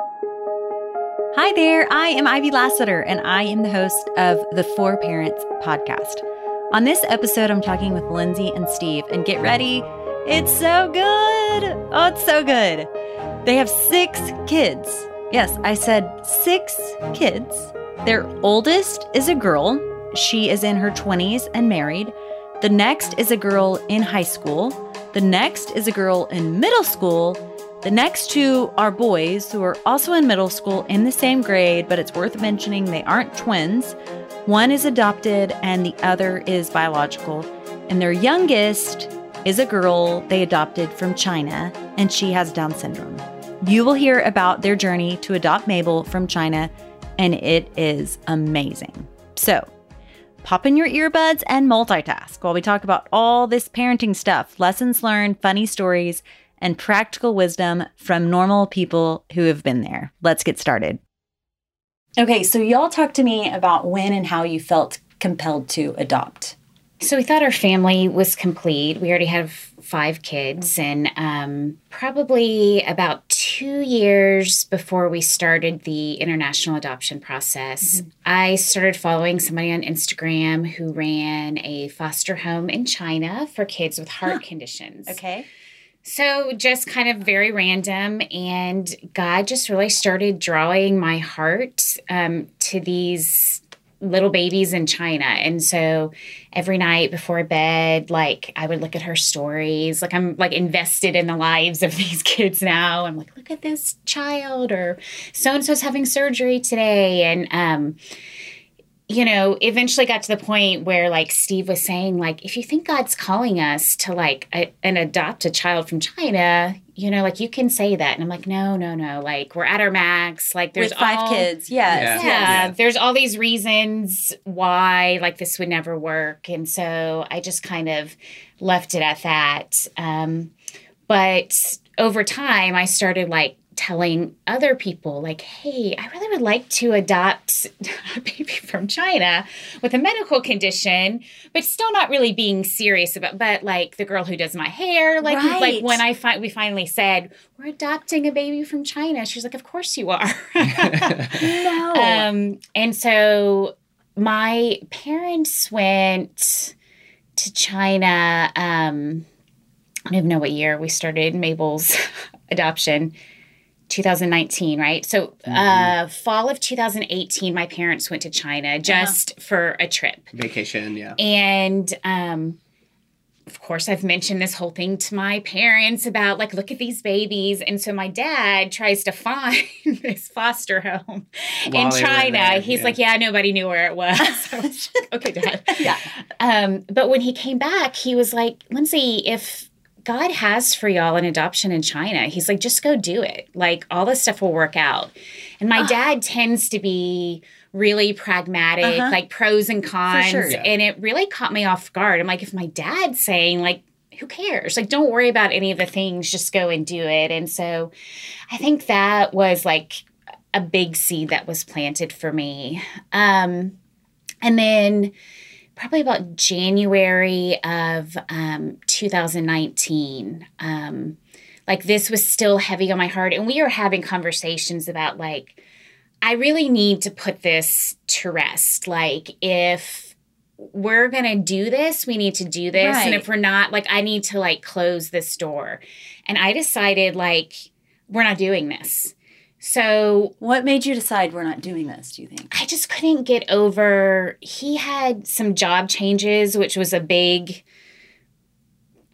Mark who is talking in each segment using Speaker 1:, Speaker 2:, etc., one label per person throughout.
Speaker 1: Hi there, I am Ivy Lassiter, and I am the host of the Four Parents podcast. On this episode, I'm talking with Lindsay and Steve, and get ready, it's so good! Oh, it's so good. They have six kids. Yes, I said six kids. Their oldest is a girl. She is in her 20s and married. The next is a girl in high school. The next is a girl in middle school. The next two are boys who are also in middle school in the same grade, but it's worth mentioning they aren't twins. One is adopted and the other is biological. And their youngest is a girl they adopted from China, and she has Down syndrome. You will hear about their journey to adopt Mabel from China, and it is amazing. So, pop in your earbuds and multitask while we talk about all this parenting stuff, lessons learned, funny stories, and practical wisdom from normal people who have been there. Let's get started. Okay, so y'all talk to me about when and how you felt compelled to adopt.
Speaker 2: So we thought our family was complete. We already have five kids, and um, probably about two years before we started the international adoption process, mm-hmm. I started following somebody on Instagram who ran a foster home in China for kids with heart huh. conditions.
Speaker 1: Okay.
Speaker 2: So, just kind of very random, and God just really started drawing my heart um, to these little babies in China. And so every night before bed, like I would look at her stories. Like I'm like invested in the lives of these kids now. I'm like, look at this child or so and so's having surgery today. And um you know, eventually got to the point where like Steve was saying, like, if you think God's calling us to like a, and adopt a child from China, you know, like you can say that. And I'm like, no, no, no. Like we're at our max. Like there's
Speaker 1: With five
Speaker 2: all,
Speaker 1: kids. Yes.
Speaker 2: Yeah. yeah. There's all these reasons why like this would never work. And so I just kind of left it at that. Um, but over time, I started like telling other people like hey i really would like to adopt a baby from china with a medical condition but still not really being serious about but like the girl who does my hair like right. like when i fi- we finally said we're adopting a baby from china she's like of course you are.
Speaker 1: No.
Speaker 2: Um and so my parents went to china um i don't even know what year we started mabel's adoption 2019, right? So, mm-hmm. uh, fall of 2018, my parents went to China uh-huh. just uh-huh. for a trip,
Speaker 3: vacation, yeah.
Speaker 2: And um, of course, I've mentioned this whole thing to my parents about like, look at these babies. And so my dad tries to find this foster home While in China. He's yeah. like, yeah, nobody knew where it was. was okay, dad.
Speaker 1: yeah.
Speaker 2: Um, but when he came back, he was like, Lindsay, if God has for y'all an adoption in China. He's like, just go do it. Like all this stuff will work out. And my dad tends to be really pragmatic, uh-huh. like pros and cons. Sure, yeah. And it really caught me off guard. I'm like, if my dad's saying, like, who cares? Like, don't worry about any of the things, just go and do it. And so I think that was like a big seed that was planted for me. Um, and then probably about January of um, 2019. Um, like this was still heavy on my heart, and we were having conversations about like, I really need to put this to rest. Like, if we're gonna do this, we need to do this, right. and if we're not, like, I need to like close this door. And I decided like we're not doing this. So,
Speaker 1: what made you decide we're not doing this, do you think?
Speaker 2: I just couldn't get over he had some job changes, which was a big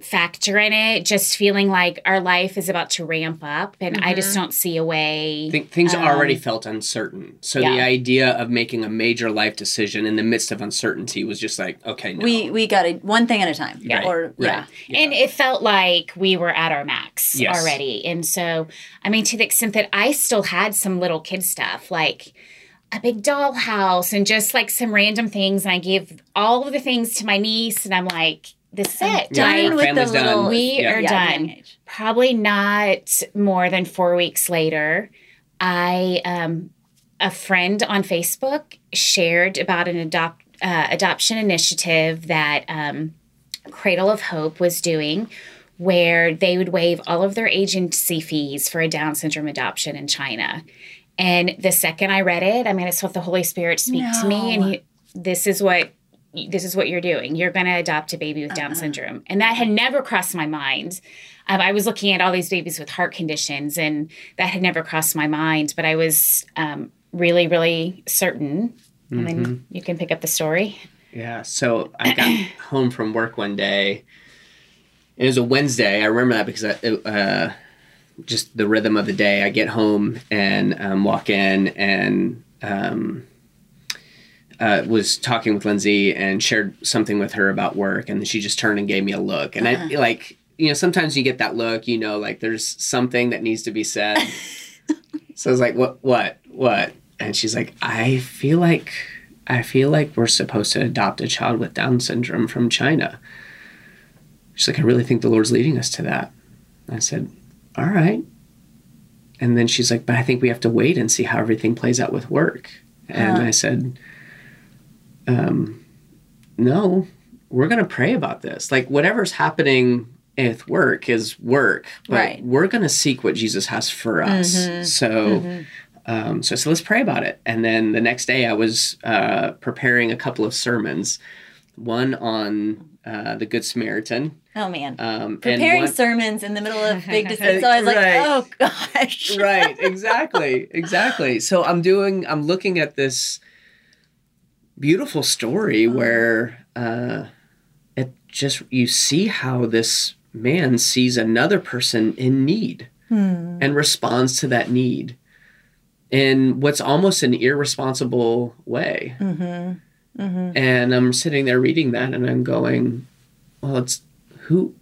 Speaker 2: factor in it just feeling like our life is about to ramp up and mm-hmm. i just mm-hmm. don't see a way
Speaker 3: Th- things um, already felt uncertain so yeah. the idea of making a major life decision in the midst of uncertainty was just like okay no.
Speaker 1: we we got it one thing at a time
Speaker 2: yeah
Speaker 1: or
Speaker 2: right. Yeah. yeah. and it felt like we were at our max yes. already and so i mean to the extent that i still had some little kid stuff like a big dollhouse and just like some random things and i gave all of the things to my niece and i'm like this is it.
Speaker 1: Done like, with the little.
Speaker 2: Done. We yeah. are yeah, done. Probably not more than four weeks later. I um, a friend on Facebook shared about an adopt uh, adoption initiative that um, Cradle of Hope was doing, where they would waive all of their agency fees for a Down syndrome adoption in China. And the second I read it, I mean, I felt the Holy Spirit speak no. to me, and he, this is what this is what you're doing. You're going to adopt a baby with Down uh-huh. syndrome, and that had never crossed my mind. Um, I was looking at all these babies with heart conditions, and that had never crossed my mind. But I was um, really, really certain. Mm-hmm. And then you can pick up the story.
Speaker 3: Yeah. So I got home from work one day. It was a Wednesday. I remember that because I, uh, just the rhythm of the day. I get home and um, walk in and um, uh, was talking with Lindsay and shared something with her about work, and she just turned and gave me a look, and uh-huh. I like you know sometimes you get that look, you know, like there's something that needs to be said. so I was like, what, what, what? And she's like, I feel like I feel like we're supposed to adopt a child with Down syndrome from China. She's like, I really think the Lord's leading us to that. I said, All right. And then she's like, But I think we have to wait and see how everything plays out with work. And huh. I said, um, No, we're going to pray about this. Like, whatever's happening with work is work, but right. we're going to seek what Jesus has for us. Mm-hmm. So, mm-hmm. Um, so, so let's pray about it. And then the next day, I was uh, preparing a couple of sermons, one on uh, the Good Samaritan.
Speaker 1: Oh man, um, preparing one... sermons in the middle of big decisions. So I was right. like, oh gosh.
Speaker 3: right, exactly, exactly. So I'm doing, I'm looking at this beautiful story oh. where uh, it just you see how this man sees another person in need hmm. and responds to that need in what's almost an irresponsible way. Mm-hmm. Mm-hmm. And I'm sitting there reading that and I'm going, well, it's who,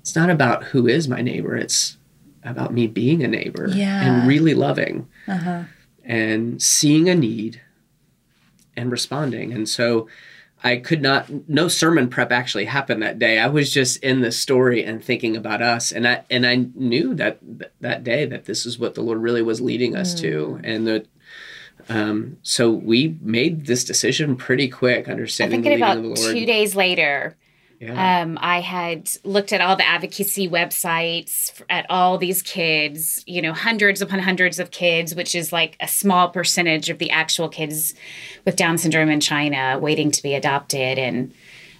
Speaker 3: it's not about who is my neighbor. It's about me being a neighbor yeah. and really loving uh-huh. and seeing a need and responding. And so I could not no sermon prep actually happened that day. I was just in the story and thinking about us and I and I knew that that day that this is what the Lord really was leading us mm. to and that um, so we made this decision pretty quick, understanding.
Speaker 2: I think about two days later, yeah. Um, I had looked at all the advocacy websites at all these kids, you know, hundreds upon hundreds of kids, which is like a small percentage of the actual kids with Down syndrome in China waiting to be adopted. And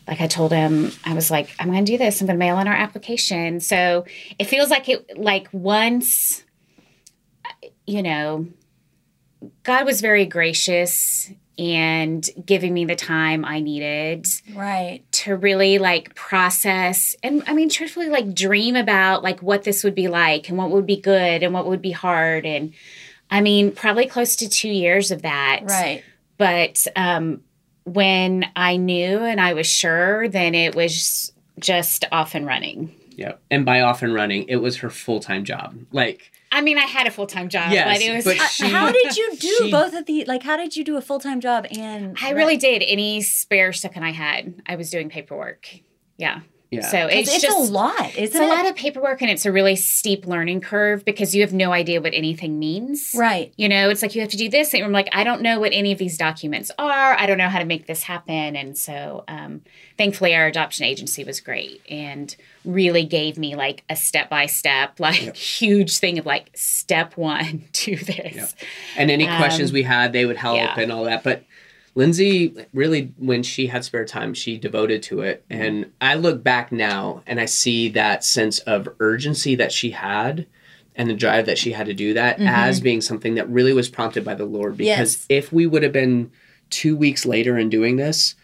Speaker 2: like I told him, I was like, I'm going to do this. I'm going to mail in our application. So it feels like it, like once, you know, God was very gracious and giving me the time I needed.
Speaker 1: Right.
Speaker 2: To really like process and I mean truthfully like dream about like what this would be like and what would be good and what would be hard and I mean probably close to 2 years of that.
Speaker 1: Right.
Speaker 2: But um when I knew and I was sure then it was just off and running.
Speaker 3: Yep. And by off and running, it was her full-time job. Like
Speaker 2: I mean, I had a full time job, yes, but it was.
Speaker 1: But she, how did you do she, both of the like? How did you do a full time job and?
Speaker 2: I really did. Any spare second I had, I was doing paperwork. Yeah. Yeah. So it's,
Speaker 1: it's
Speaker 2: just
Speaker 1: a lot.
Speaker 2: It's a lot of paperwork and it's a really steep learning curve because you have no idea what anything means.
Speaker 1: Right.
Speaker 2: You know, it's like you have to do this. And I'm like, I don't know what any of these documents are. I don't know how to make this happen. And so um, thankfully our adoption agency was great and really gave me like a step by step, like yep. huge thing of like step one, do this. Yep.
Speaker 3: And any um, questions we had, they would help yeah. and all that. But Lindsay really, when she had spare time, she devoted to it. And I look back now and I see that sense of urgency that she had and the drive that she had to do that mm-hmm. as being something that really was prompted by the Lord. Because yes. if we would have been two weeks later in doing this,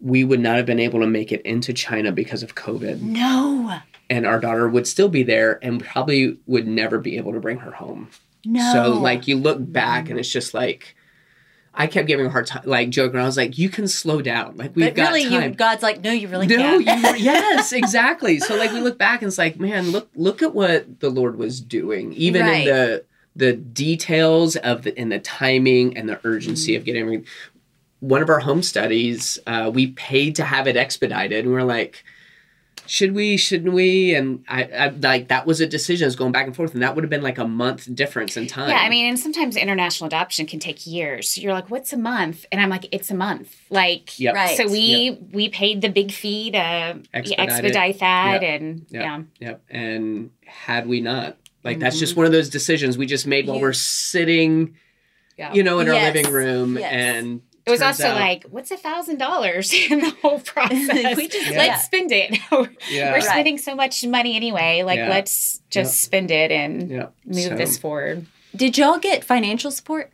Speaker 3: we would not have been able to make it into China because of COVID.
Speaker 1: No.
Speaker 3: And our daughter would still be there and probably would never be able to bring her home. No. So, like, you look back and it's just like, I kept giving a hard time, like joking. I was like, "You can slow down. Like we've but got really, time."
Speaker 1: You, God's like, "No, you really no, can't."
Speaker 3: No, you yes, exactly. So like we look back and it's like, man, look look at what the Lord was doing, even right. in the the details of the in the timing and the urgency mm-hmm. of getting. One of our home studies, uh, we paid to have it expedited, and we we're like, should we shouldn't we and I, I like that was a decision I was going back and forth and that would have been like a month difference in time
Speaker 2: Yeah, I mean, and sometimes international adoption can take years. So you're like, "What's a month?" And I'm like, "It's a month." Like,
Speaker 3: Yep.
Speaker 1: Right.
Speaker 2: so we we paid the big fee to
Speaker 3: Expedite
Speaker 2: expedite, that,
Speaker 3: Yep.
Speaker 2: and
Speaker 3: Yep.
Speaker 2: yeah,
Speaker 3: Yep. And had we not, like that's
Speaker 2: Mm-hmm.
Speaker 3: just one of those decisions we just made while
Speaker 1: You-
Speaker 3: we're sitting,
Speaker 2: yeah.
Speaker 3: you know, in our living room,
Speaker 1: Yes.
Speaker 3: and
Speaker 2: it was also
Speaker 3: out-
Speaker 2: like, "What's a thousand dollars in the whole process?
Speaker 1: We just-
Speaker 2: let's spend it. we're
Speaker 3: yeah,
Speaker 1: Right.
Speaker 2: spending so much money anyway. Like,
Speaker 3: Yeah.
Speaker 2: let's just
Speaker 3: Yep.
Speaker 2: spend it and
Speaker 3: yeah.
Speaker 2: move
Speaker 3: So
Speaker 2: this forward."
Speaker 1: Did y'all get financial support?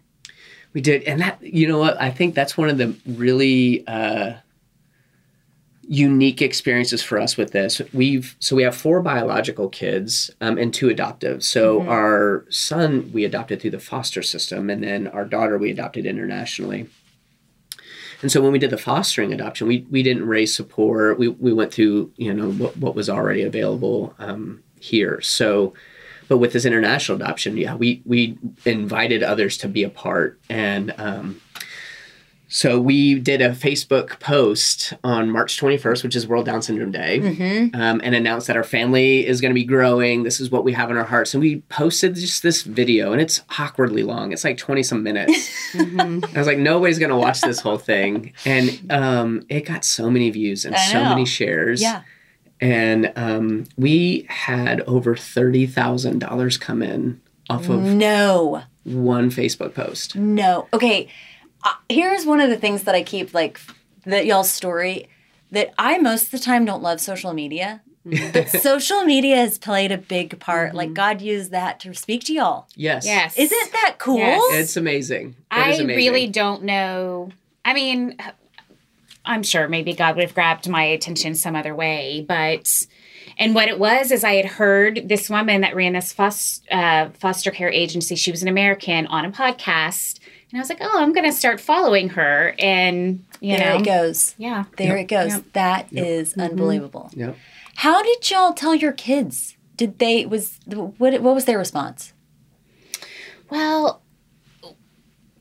Speaker 3: We did, and that you know what I think that's one of the really uh, unique experiences for us with this. We've so we have four biological kids um, and two adoptive. So
Speaker 2: Mm-hmm.
Speaker 3: our son we adopted through the foster system, and then our daughter we adopted internationally. And so when we did the fostering adoption, we we didn't raise support. We we went through you know what what was already available um, here. So. But with this international adoption, yeah, we we invited others to be a part, and um, so we did a Facebook post on March 21st, which is World Down Syndrome Day,
Speaker 1: Mm-hmm.
Speaker 3: um, and announced that our family is going to be growing. This is what we have in our hearts, and we posted just this video, and it's awkwardly long. It's like 20 some minutes.
Speaker 2: Mm-hmm.
Speaker 3: I was like, nobody's going to watch this whole thing, and um, it got so many views and so many shares.
Speaker 1: Yeah.
Speaker 3: and um, we had over thirty thousand dollars come in off of
Speaker 1: No.
Speaker 3: one Facebook post.
Speaker 1: No. Okay. Uh, here's one of the things that I keep like that y'all's story that I most of the time don't love social media. But social media has played a big part. Like God used that to speak to y'all.
Speaker 3: Yes.
Speaker 2: Yes,
Speaker 1: Isn't that cool?
Speaker 2: Yes.
Speaker 3: It's amazing. It
Speaker 2: I
Speaker 3: amazing.
Speaker 2: really don't know. I mean, I'm sure maybe God would have grabbed my attention some other way, but and what it was is I had heard this woman that ran this foster, uh, foster care agency. She was an American on a podcast, and I was like, oh, I'm going to start following her, and you
Speaker 1: there
Speaker 2: know,
Speaker 1: it goes.
Speaker 2: yeah,
Speaker 1: There
Speaker 3: Yep.
Speaker 1: it goes.
Speaker 2: Yep.
Speaker 1: That is unbelievable.
Speaker 3: Yep.
Speaker 1: How did y'all tell your kids? Did they was what what was their response?
Speaker 2: Well,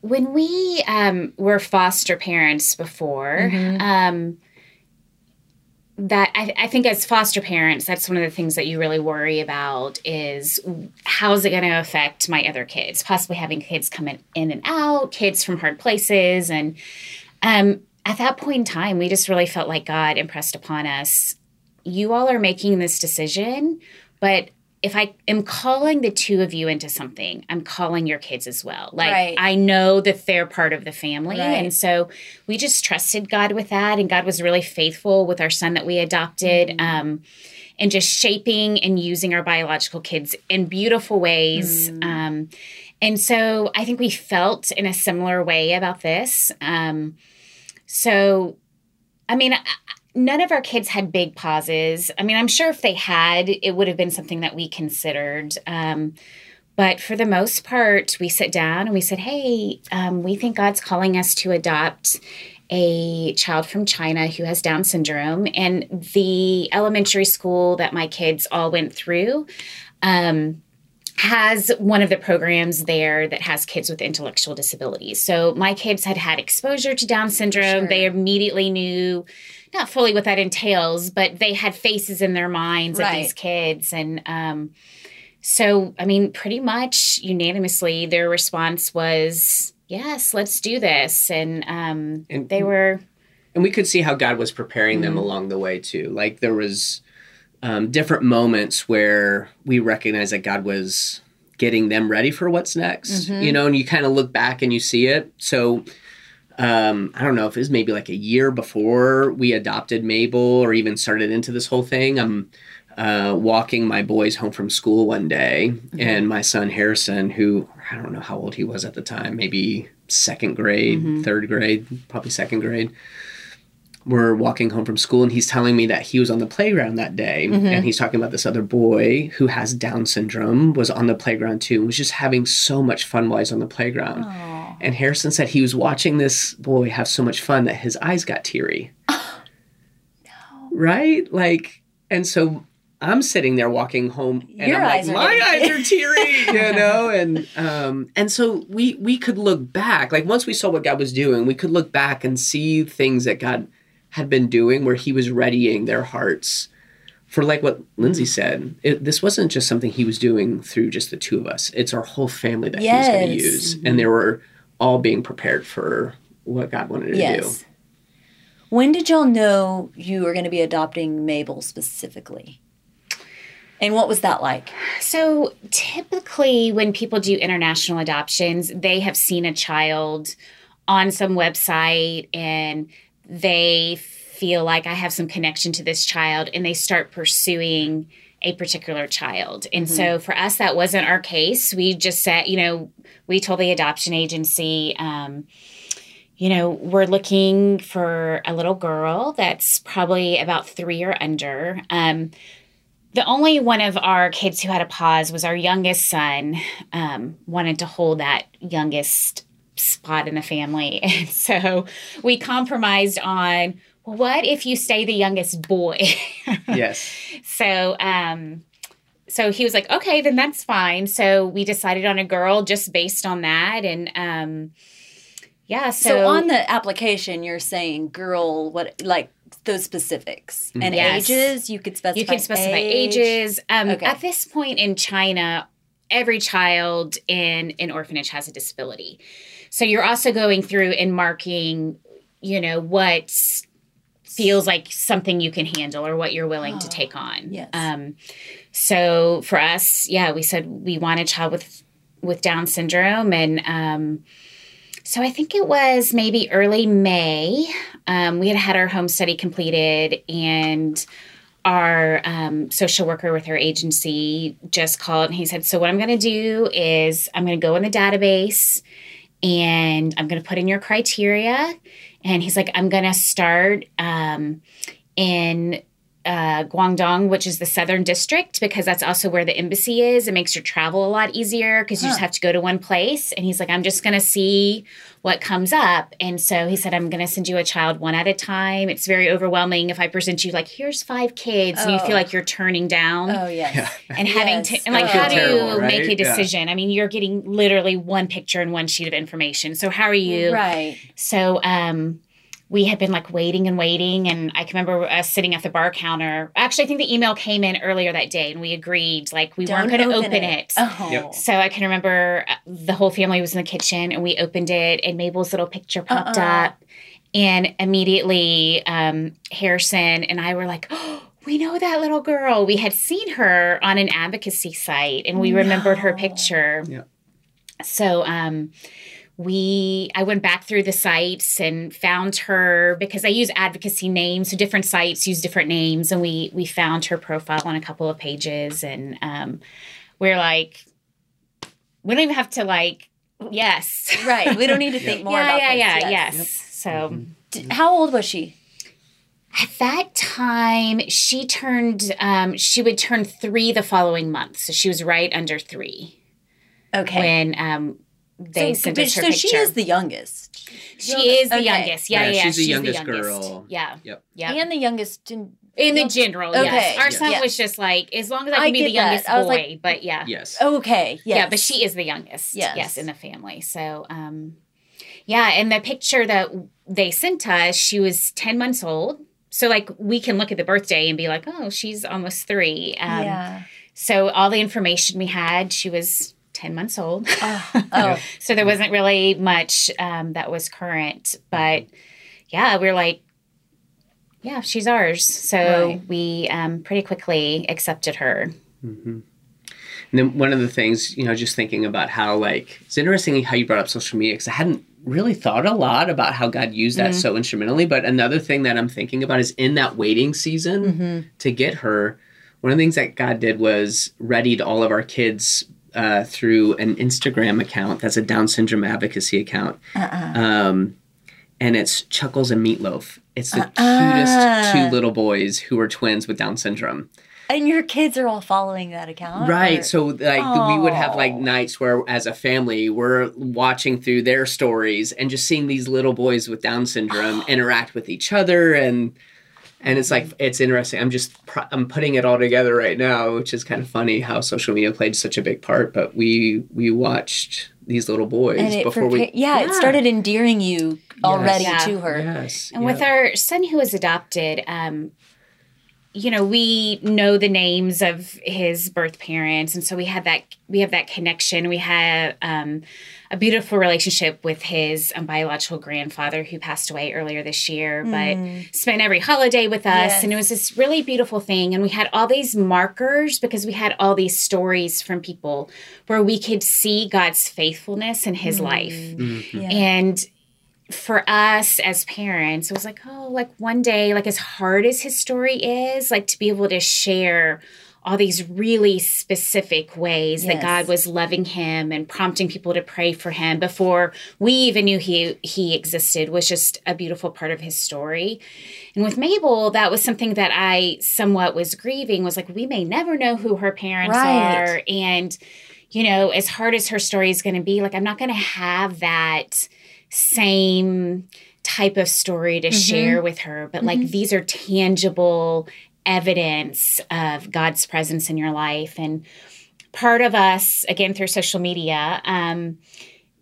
Speaker 2: when we um, were foster parents before, um, that I, I think as foster parents, that's one of the things that you really worry about is how's it going to affect my other kids? Possibly having kids come in, in and out, kids from hard places, and um, at that point in time, we just really felt like God impressed upon us. You all are making this decision, but if I am calling the two of you into something, I'm calling your kids as well. Like
Speaker 1: Right.
Speaker 2: I know that they're part of the family.
Speaker 1: Right.
Speaker 2: And so we just trusted God with that. And God was really faithful with our son that we adopted.
Speaker 1: Mm-hmm.
Speaker 2: Um, and just shaping and using our biological kids in beautiful ways.
Speaker 1: Mm.
Speaker 2: Um, and so I think we felt in a similar way about this. Um, so, I mean, I- none of our kids had big pauses. I mean, I'm sure if they had, it would have been something that we considered. Um, but for the most part, we sit down and we said, hey, um, we think God's calling us to adopt a child from China who has Down syndrome. And the elementary school that my kids all went through, um, has one of the programs there that has kids with intellectual disabilities. So my kids had had exposure to Down syndrome.
Speaker 1: Sure.
Speaker 2: They immediately knew not fully what that entails, but they had faces in their minds of these kids. And um, so, I mean, pretty much unanimously, their response was, yes, let's do this. And, um,
Speaker 3: And-
Speaker 2: they were,
Speaker 3: and we could see how God was preparing them along the way too. Like there was um, different moments where we recognized that God was getting them ready for what's next. You know, and you kind of look back and you see it. So um, I don't know if it was maybe like a year before we adopted Mabel or even started into this whole thing. I'm uh, walking my boys home from school one day, and my son Harrison, who I don't know how old he was at the time, maybe second grade, third grade, probably second grade. We're walking home from school, and he's telling me that he was on the playground that day, and he's talking about this other boy who has Down syndrome was on the playground too, and was just having so much fun while he's on the playground. And Harrison said he was watching this boy have so much fun that his eyes got teary. No. Right? Like, and so I'm sitting there walking home, and
Speaker 1: Your
Speaker 3: I'm
Speaker 1: eyes
Speaker 3: like, my eyes are teary, you know, and um, and so we we could look back, like once we saw what God was doing, we could look back and see things that God had been doing, where He was readying their hearts for like what Lindsay said, it, this wasn't just something he was doing through just the two of us. It's our whole family that he was going to use, and there were all being prepared for what God wanted to do.
Speaker 1: Yes. When did y'all know you were going to be adopting Mabel specifically? And what was that like?
Speaker 2: So typically, when people do international adoptions, they have seen a child on some website and they feel like I have some connection to this child and they start pursuing a particular child. And so for us, that wasn't our case. We just said, you know, we told the adoption agency, um, you know, we're looking for a little girl that's probably about three or under. Um, the only one of our kids who had a pause was our youngest son um, wanted to hold that youngest spot in the family and so we compromised on what if you stay the youngest boy
Speaker 3: Yes.
Speaker 2: so um so he was like okay then that's fine so we decided on a girl just based on that and um yeah so,
Speaker 1: So, on the application, you're saying girl, what like those specifics and
Speaker 2: Yes.
Speaker 1: ages. You could specify.
Speaker 2: you can specify
Speaker 1: age.
Speaker 2: ages um
Speaker 1: Okay.
Speaker 2: at this point in china every child in an orphanage has a disability so you're also going through and marking you know what feels like something you can handle or what you're willing to take on
Speaker 1: yes.
Speaker 2: um so for us yeah we said we want a child with with down syndrome and um so I think it was maybe early May. Um, we had had our home study completed, and our um, social worker with our agency just called and he said, So, what I'm going to do is I'm going to go in the database and I'm going to put in your criteria. And he's like, I'm to start um, in uh, Guangdong, which is the southern district, because that's also where the embassy is. It makes your travel a lot easier because you just have to go to one place. And he's like, I'm just going to see what comes up. And so he said, I'm going to send you a child one at a time. It's very overwhelming if I present you like, here's five kids, and you
Speaker 1: Oh.
Speaker 2: feel like you're turning down.
Speaker 1: Oh yes.
Speaker 2: And having to, and like,
Speaker 1: Oh.
Speaker 2: how do you
Speaker 3: Terrible,
Speaker 2: make
Speaker 3: right?
Speaker 2: a
Speaker 3: Yeah.
Speaker 2: decision? I mean, you're getting literally one picture and one sheet of information. So, how are you?
Speaker 1: Right.
Speaker 2: So um, we had been like waiting and waiting, and I can remember us sitting at the bar counter. Actually, I think the email came in earlier that day, and we agreed like we weren't
Speaker 1: Don't
Speaker 2: going to open it.
Speaker 1: Oh.
Speaker 3: Yep.
Speaker 2: So I can remember uh, the whole family was in the kitchen, and we opened it, and Mabel's little picture popped
Speaker 1: Uh-uh.
Speaker 2: up, and immediately um, Harrison and I were like. Oh, we know that little girl. We had seen her on an advocacy site and we remembered her picture.
Speaker 3: Yeah.
Speaker 2: So um we I went back through the sites and found her because I use advocacy names, so different sites use different names, and we we found her profile on a couple of pages, and um, we're like, we don't even have to like, yes,
Speaker 1: Right. We don't need to think more
Speaker 2: yeah,
Speaker 1: about
Speaker 2: yeah,
Speaker 1: this.
Speaker 2: yeah,
Speaker 1: Yes.
Speaker 2: yes. So
Speaker 1: D- How old was she?
Speaker 2: at that time, she turned, um, she would turn three the following month, so she was right under three
Speaker 1: Okay.
Speaker 2: when um they
Speaker 1: so,
Speaker 2: sent
Speaker 1: but-
Speaker 2: us her
Speaker 1: so
Speaker 2: picture.
Speaker 1: she is the youngest.
Speaker 2: She is the
Speaker 1: Okay.
Speaker 2: youngest. Yeah,
Speaker 3: Yeah,
Speaker 2: yeah.
Speaker 3: she's the
Speaker 2: she's
Speaker 3: youngest
Speaker 2: the youngest.
Speaker 3: girl.
Speaker 2: Yeah.
Speaker 3: Yep.
Speaker 2: Yeah.
Speaker 1: And the youngest in
Speaker 2: In the general,
Speaker 1: Okay,
Speaker 2: yes. Our
Speaker 3: yes.
Speaker 2: son
Speaker 1: Yeah.
Speaker 2: was just like, as long as I
Speaker 1: I
Speaker 2: can be the youngest
Speaker 1: that. I was
Speaker 2: boy,
Speaker 1: like-
Speaker 2: but yeah.
Speaker 3: Yes.
Speaker 1: Okay. Yes.
Speaker 2: Yeah, but she is the youngest.
Speaker 1: Yes.
Speaker 2: Yes. in the family. So, um, yeah, and the picture that they sent us, she was 10 months old. So, like, we can look at the birthday and be like, oh, she's almost three. Um,
Speaker 1: yeah.
Speaker 2: So, all the information we had, she was 10 months old.
Speaker 1: Oh. oh.
Speaker 2: so, there wasn't really much um, that was current. But mm-hmm. yeah, we are like, yeah, she's ours. So,
Speaker 1: Right.
Speaker 2: we um, pretty quickly accepted her. Mm-hmm.
Speaker 3: And then one of the things, you know, just thinking about how like it's interesting how you brought up social media because I hadn't really thought a lot about how God used that mm-hmm. so instrumentally. But another thing that I'm thinking about is in that waiting season to get her. One of the things that God did was readied all of our kids uh, through an Instagram account that's a Down syndrome advocacy account. Um, and it's Chuckles and Meatloaf. It's the cutest two little boys who are twins with Down syndrome.
Speaker 1: And your kids are all following that account,
Speaker 3: Right.
Speaker 1: or-
Speaker 3: So like we would have like nights where as a family we're watching through their stories and just seeing these little boys with Down syndrome interact with each other and and it's like it's interesting. I'm just I'm putting it all together right now, which is kind of funny how social media played such a big part. But we we watched these little boys
Speaker 1: and it
Speaker 3: before
Speaker 1: prepa-
Speaker 3: we
Speaker 1: yeah, it started endearing you already
Speaker 2: Yeah.
Speaker 1: to her.
Speaker 3: Yes.
Speaker 2: And
Speaker 3: yeah.
Speaker 2: with our son who was adopted, um, you know, we know the names of his birth parents, and so we had that we have that connection. We have um, a beautiful relationship with his um, biological grandfather who passed away earlier this year, but hmm. spent every holiday with us,
Speaker 1: Yes.
Speaker 2: and it was this really beautiful thing. And we had all these markers because we had all these stories from people where we could see God's faithfulness in his hmm. life. Mm-hmm.
Speaker 1: Yeah.
Speaker 2: And for us as parents, it was like, oh, like one day, like as hard as his story is, like to be able to share all these really specific ways that God was loving him and prompting people to pray for him before we even knew he he existed was just a beautiful part of his story. And with Mabel, that was something that I somewhat was grieving was like we may never know who her parents
Speaker 1: Right.
Speaker 2: are. And you know, as hard as her story is going to be, like I'm not going to have that same type of story to mm-hmm. share with her, but like mm-hmm. these are tangible evidence of God's presence in your life. And part of us, again, through social media, um,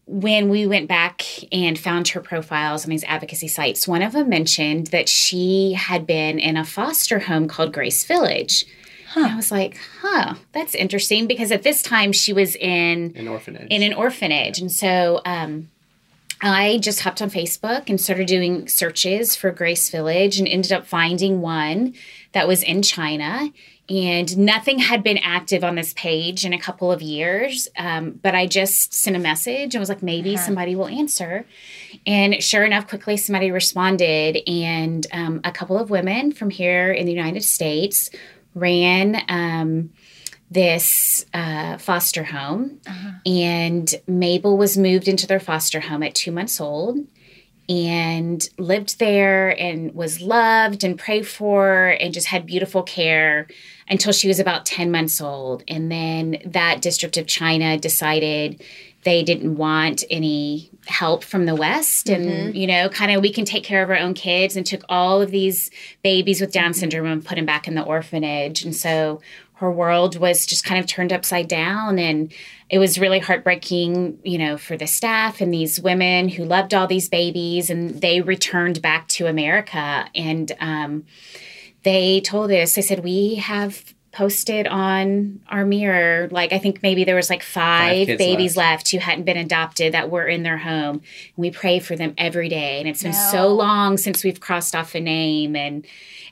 Speaker 2: when we went back and found her profiles on these advocacy sites, one of them mentioned that she had been in a foster home called Grace Village. And I was like, huh, that's interesting because at this time she was in
Speaker 3: An orphanage.
Speaker 2: in an orphanage. And so um, I just hopped on Facebook and started doing searches for Grace Village and ended up finding one that was in China. And nothing had been active on this page in a couple of years. Um, but I just sent a message and was like, maybe somebody will answer. And sure enough, quickly somebody responded. And um, a couple of women from here in the United States ran. Um, this uh, foster home, and Mabel was moved into their foster home at two months old and lived there and was loved and prayed for and just had beautiful care until she was about 10 months old. And then that district of China decided they didn't want any help from the West. And, mm-hmm. you know, kind of we can take care of our own kids and took all of these babies with Down mm-hmm. syndrome and put them back in the orphanage. And so her world was just kind of turned upside down and it was really heartbreaking you know for the staff and these women who loved all these babies and they returned back to america and um, they told us they said we have posted on our mirror like i think maybe there was like five,
Speaker 3: kids
Speaker 2: babies
Speaker 3: left.
Speaker 2: left. who hadn't been adopted that were in their home and we pray for them every day and it's been
Speaker 1: No.
Speaker 2: so long since we've crossed off a name and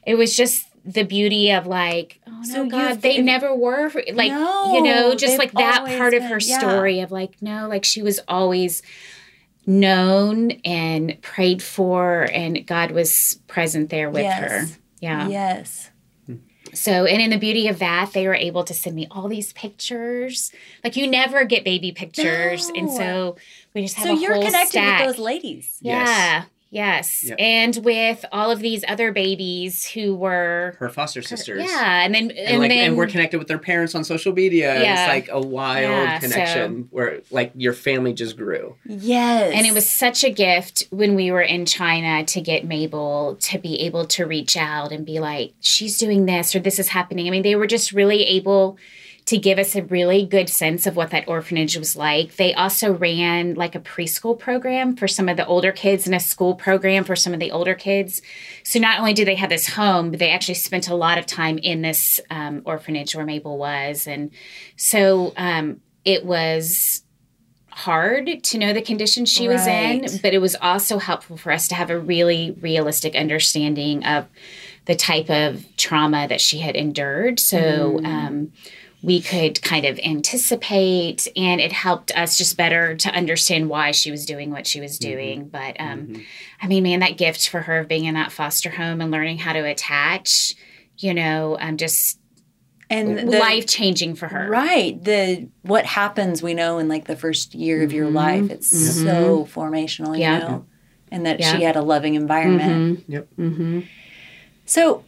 Speaker 2: it was just the beauty of like oh no
Speaker 1: So you've-
Speaker 2: god they
Speaker 1: if-
Speaker 2: never were like
Speaker 1: No,
Speaker 2: you know just like that
Speaker 1: always
Speaker 2: part of
Speaker 1: been-
Speaker 2: her
Speaker 1: yeah.
Speaker 2: story of like no like she was always known and prayed for and god was present there with
Speaker 1: Yes.
Speaker 2: her yeah
Speaker 1: Yes.
Speaker 2: so and in the beauty of that they were able to send me all these pictures like you never get baby pictures and so we just have
Speaker 1: So
Speaker 2: a
Speaker 1: you're
Speaker 2: whole
Speaker 1: connected
Speaker 2: stack.
Speaker 1: with those ladies.
Speaker 2: Yeah yes
Speaker 3: Yep.
Speaker 2: and with all of these other babies who were
Speaker 3: her foster sisters.
Speaker 2: yeah and then and,
Speaker 3: And, like,
Speaker 2: then
Speaker 3: and we're connected with their parents on social media.
Speaker 2: Yeah.
Speaker 3: It's like a wild
Speaker 2: Yeah,
Speaker 3: connection where like your family just grew.
Speaker 1: Yes.
Speaker 2: And it was such a gift when we were in China to get Mabel to be able to reach out and be like, she's doing this or this is happening. I mean, they were just really able to give us a really good sense of what that orphanage was like. They also ran like a preschool program for some of the older kids and a school program for some of the older kids. So not only did they have this home, but they actually spent a lot of time in this um, orphanage where Mabel was. And so um, it was hard to know the condition she was in, but it was also helpful for us to have a really realistic understanding of the type of trauma that she had endured. So um, we could kind of anticipate, and it helped us just better to understand why she was doing what she was doing. But um, I mean, man, that gift for her of being in that foster home and learning how to attach, you know, um, just
Speaker 1: and
Speaker 2: life changing for her.
Speaker 1: Right. The what happens we know in like the first year of your life. It's so formational, you
Speaker 2: Yeah.
Speaker 1: know. And that
Speaker 2: Yeah.
Speaker 1: she had a loving environment.
Speaker 3: Yep.
Speaker 2: Mm-hmm.
Speaker 1: So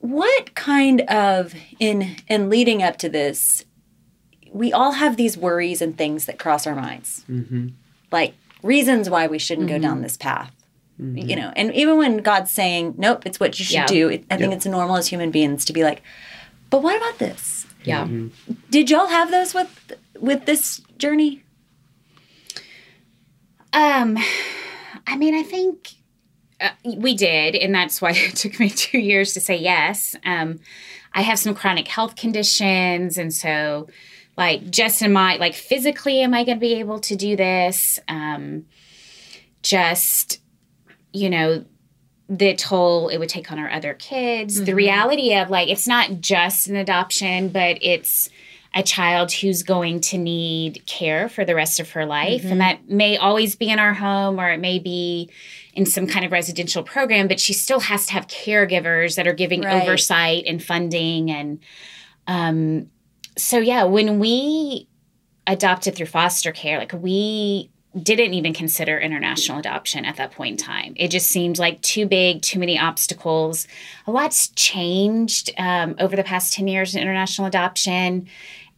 Speaker 1: what kind of in in leading up to this we all have these worries and things that cross our minds.
Speaker 3: Mm-hmm.
Speaker 1: Like reasons why we shouldn't go down this path. You know, and even when God's saying, "Nope, it's what you should
Speaker 2: Yeah.
Speaker 1: do." It, I think
Speaker 3: Yep.
Speaker 1: it's normal as human beings to be like, "But what about this?"
Speaker 2: Yeah.
Speaker 1: Did y'all have those with with this journey?
Speaker 2: Um, I mean, I think uh, we did, and that's why it took me two years to say yes. Um, I have some chronic health conditions, and so like just in my like physically, am I going to be able to do this? Um, just you know the toll it would take on our other kids mm-hmm. the reality of like it's not just an adoption but it's a child who's going to need care for the rest of her life mm-hmm. and that may always be in our home or it may be in some kind of residential program but she still has to have caregivers that are giving right. oversight and funding and um so yeah when we adopted through foster care like we didn't even consider international adoption at that point in time. It just seemed like too big, too many obstacles. A lot's changed um, over the past 10 years in international adoption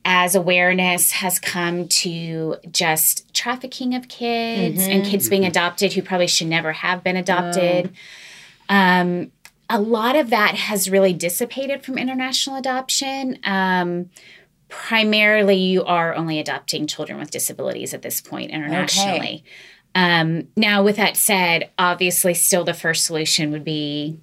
Speaker 2: as awareness has come to just trafficking of kids mm-hmm. and kids being mm-hmm. adopted who probably should never have been adopted. Um, a lot of that has really dissipated from international adoption. Um, primarily you are only adopting children with disabilities at this point internationally. Okay. Um, now, with that said, obviously, still the first solution would be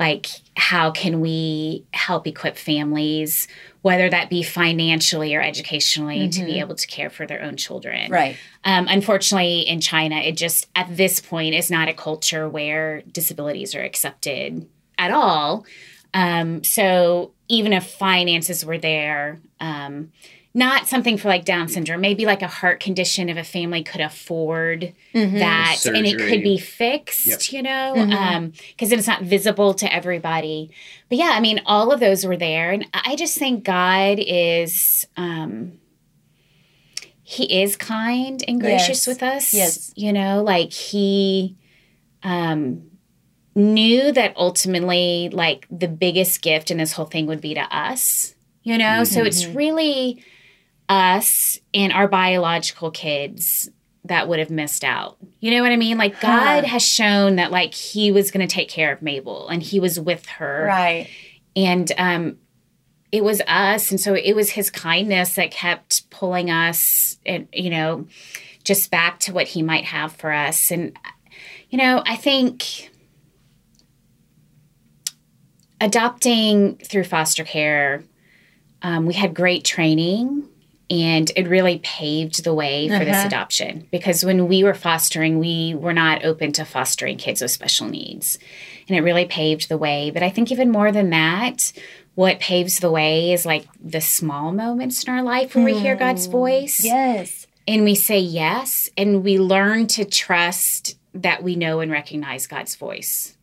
Speaker 2: like, how can we help equip families, whether that be financially or educationally, mm-hmm. to be mm-hmm. able to care for their own children?
Speaker 1: Right.
Speaker 2: Um, unfortunately, in China, it just at this point is not a culture where disabilities are accepted at all. Um, so even if finances were there, um, not something for like Down syndrome, maybe like a heart condition if a family could afford mm-hmm. that Surgery. and it could be fixed, yep. you know, because mm-hmm. um, then it's not visible to everybody. But yeah, I mean, all of those were there. And I just think God is. Um, he is kind and gracious
Speaker 1: yes.
Speaker 2: with us.
Speaker 1: Yes.
Speaker 2: You know, like he um knew that ultimately like the biggest gift in this whole thing would be to us you know mm-hmm. so it's mm-hmm. really us and our biological kids that would have missed out. You know what i mean? Like god huh. has shown that like he was going to take care of mabel and he was with her.
Speaker 1: Right.
Speaker 2: And um it was us. And so it was his kindness that kept pulling us and you know just back to what he might have for us. And you know i think adopting through foster care, um, we had great training and it really paved the way for uh-huh. this adoption because when we were fostering, we were not open to fostering kids with special needs. And it really paved the way. But I think even more than that, what paves the way is like the small moments in our life where we hear God's hmm. voice.
Speaker 1: Yes.
Speaker 2: And we say yes, and we learn to trust that we know and recognize God's voice.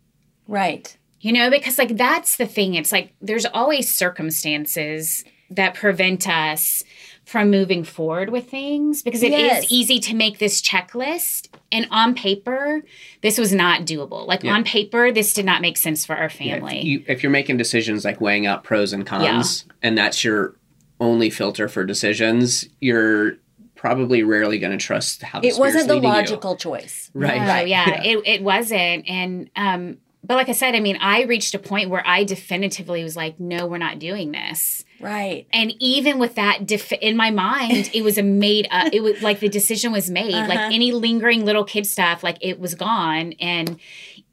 Speaker 1: Right
Speaker 2: you know, because like that's the thing. It's like there's always circumstances that prevent us from moving forward with things because it yes. is easy to make this checklist and on paper this was not doable like yeah. on paper this did not make sense for our family
Speaker 3: yeah, if, you, if you're making decisions like weighing out pros and cons yeah. and that's your only filter for decisions you're probably rarely going to trust how the
Speaker 1: it wasn't the logical
Speaker 3: you.
Speaker 1: choice
Speaker 3: right
Speaker 2: no,
Speaker 3: right
Speaker 2: yeah, It, it wasn't and um but like I said, I mean, I reached a point where I definitively was like, no, we're not doing this.
Speaker 1: Right.
Speaker 2: And even with that def- in my mind, it was a made up, it was like the decision was made. Uh-huh. Like any lingering little kid stuff, like it was gone. And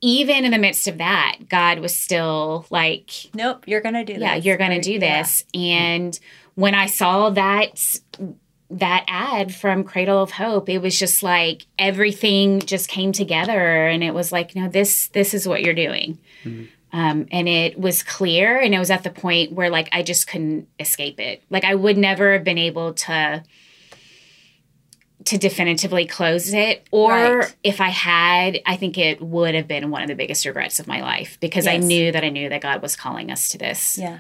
Speaker 2: even in the midst of that, God was still like,
Speaker 1: nope, you're going to do
Speaker 2: this. Yeah, you're going to do this. Yeah. And when I saw that that ad from Cradle of Hope, it was just like everything just came together, and it was like, no, this this is what you're doing, mm-hmm. um, and it was clear, and it was at the point where like I just couldn't escape it. Like I would never have been able to to definitively close it, or right. if I had, I think it would have been one of the biggest regrets of my life because yes. I knew that I knew that God was calling us to this.
Speaker 1: Yeah.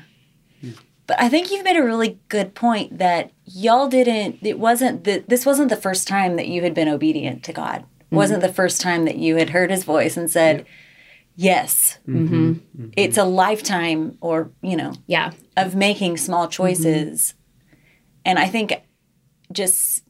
Speaker 1: But I think you've made a really good point that y'all didn't, it wasn't, the, this wasn't the first time that you had been obedient to God. Mm-hmm. wasn't the first time that you had heard his voice and said, yes. Mm-hmm. Mm-hmm. It's a lifetime or, you know,
Speaker 2: yeah,
Speaker 1: of making small choices. And I think just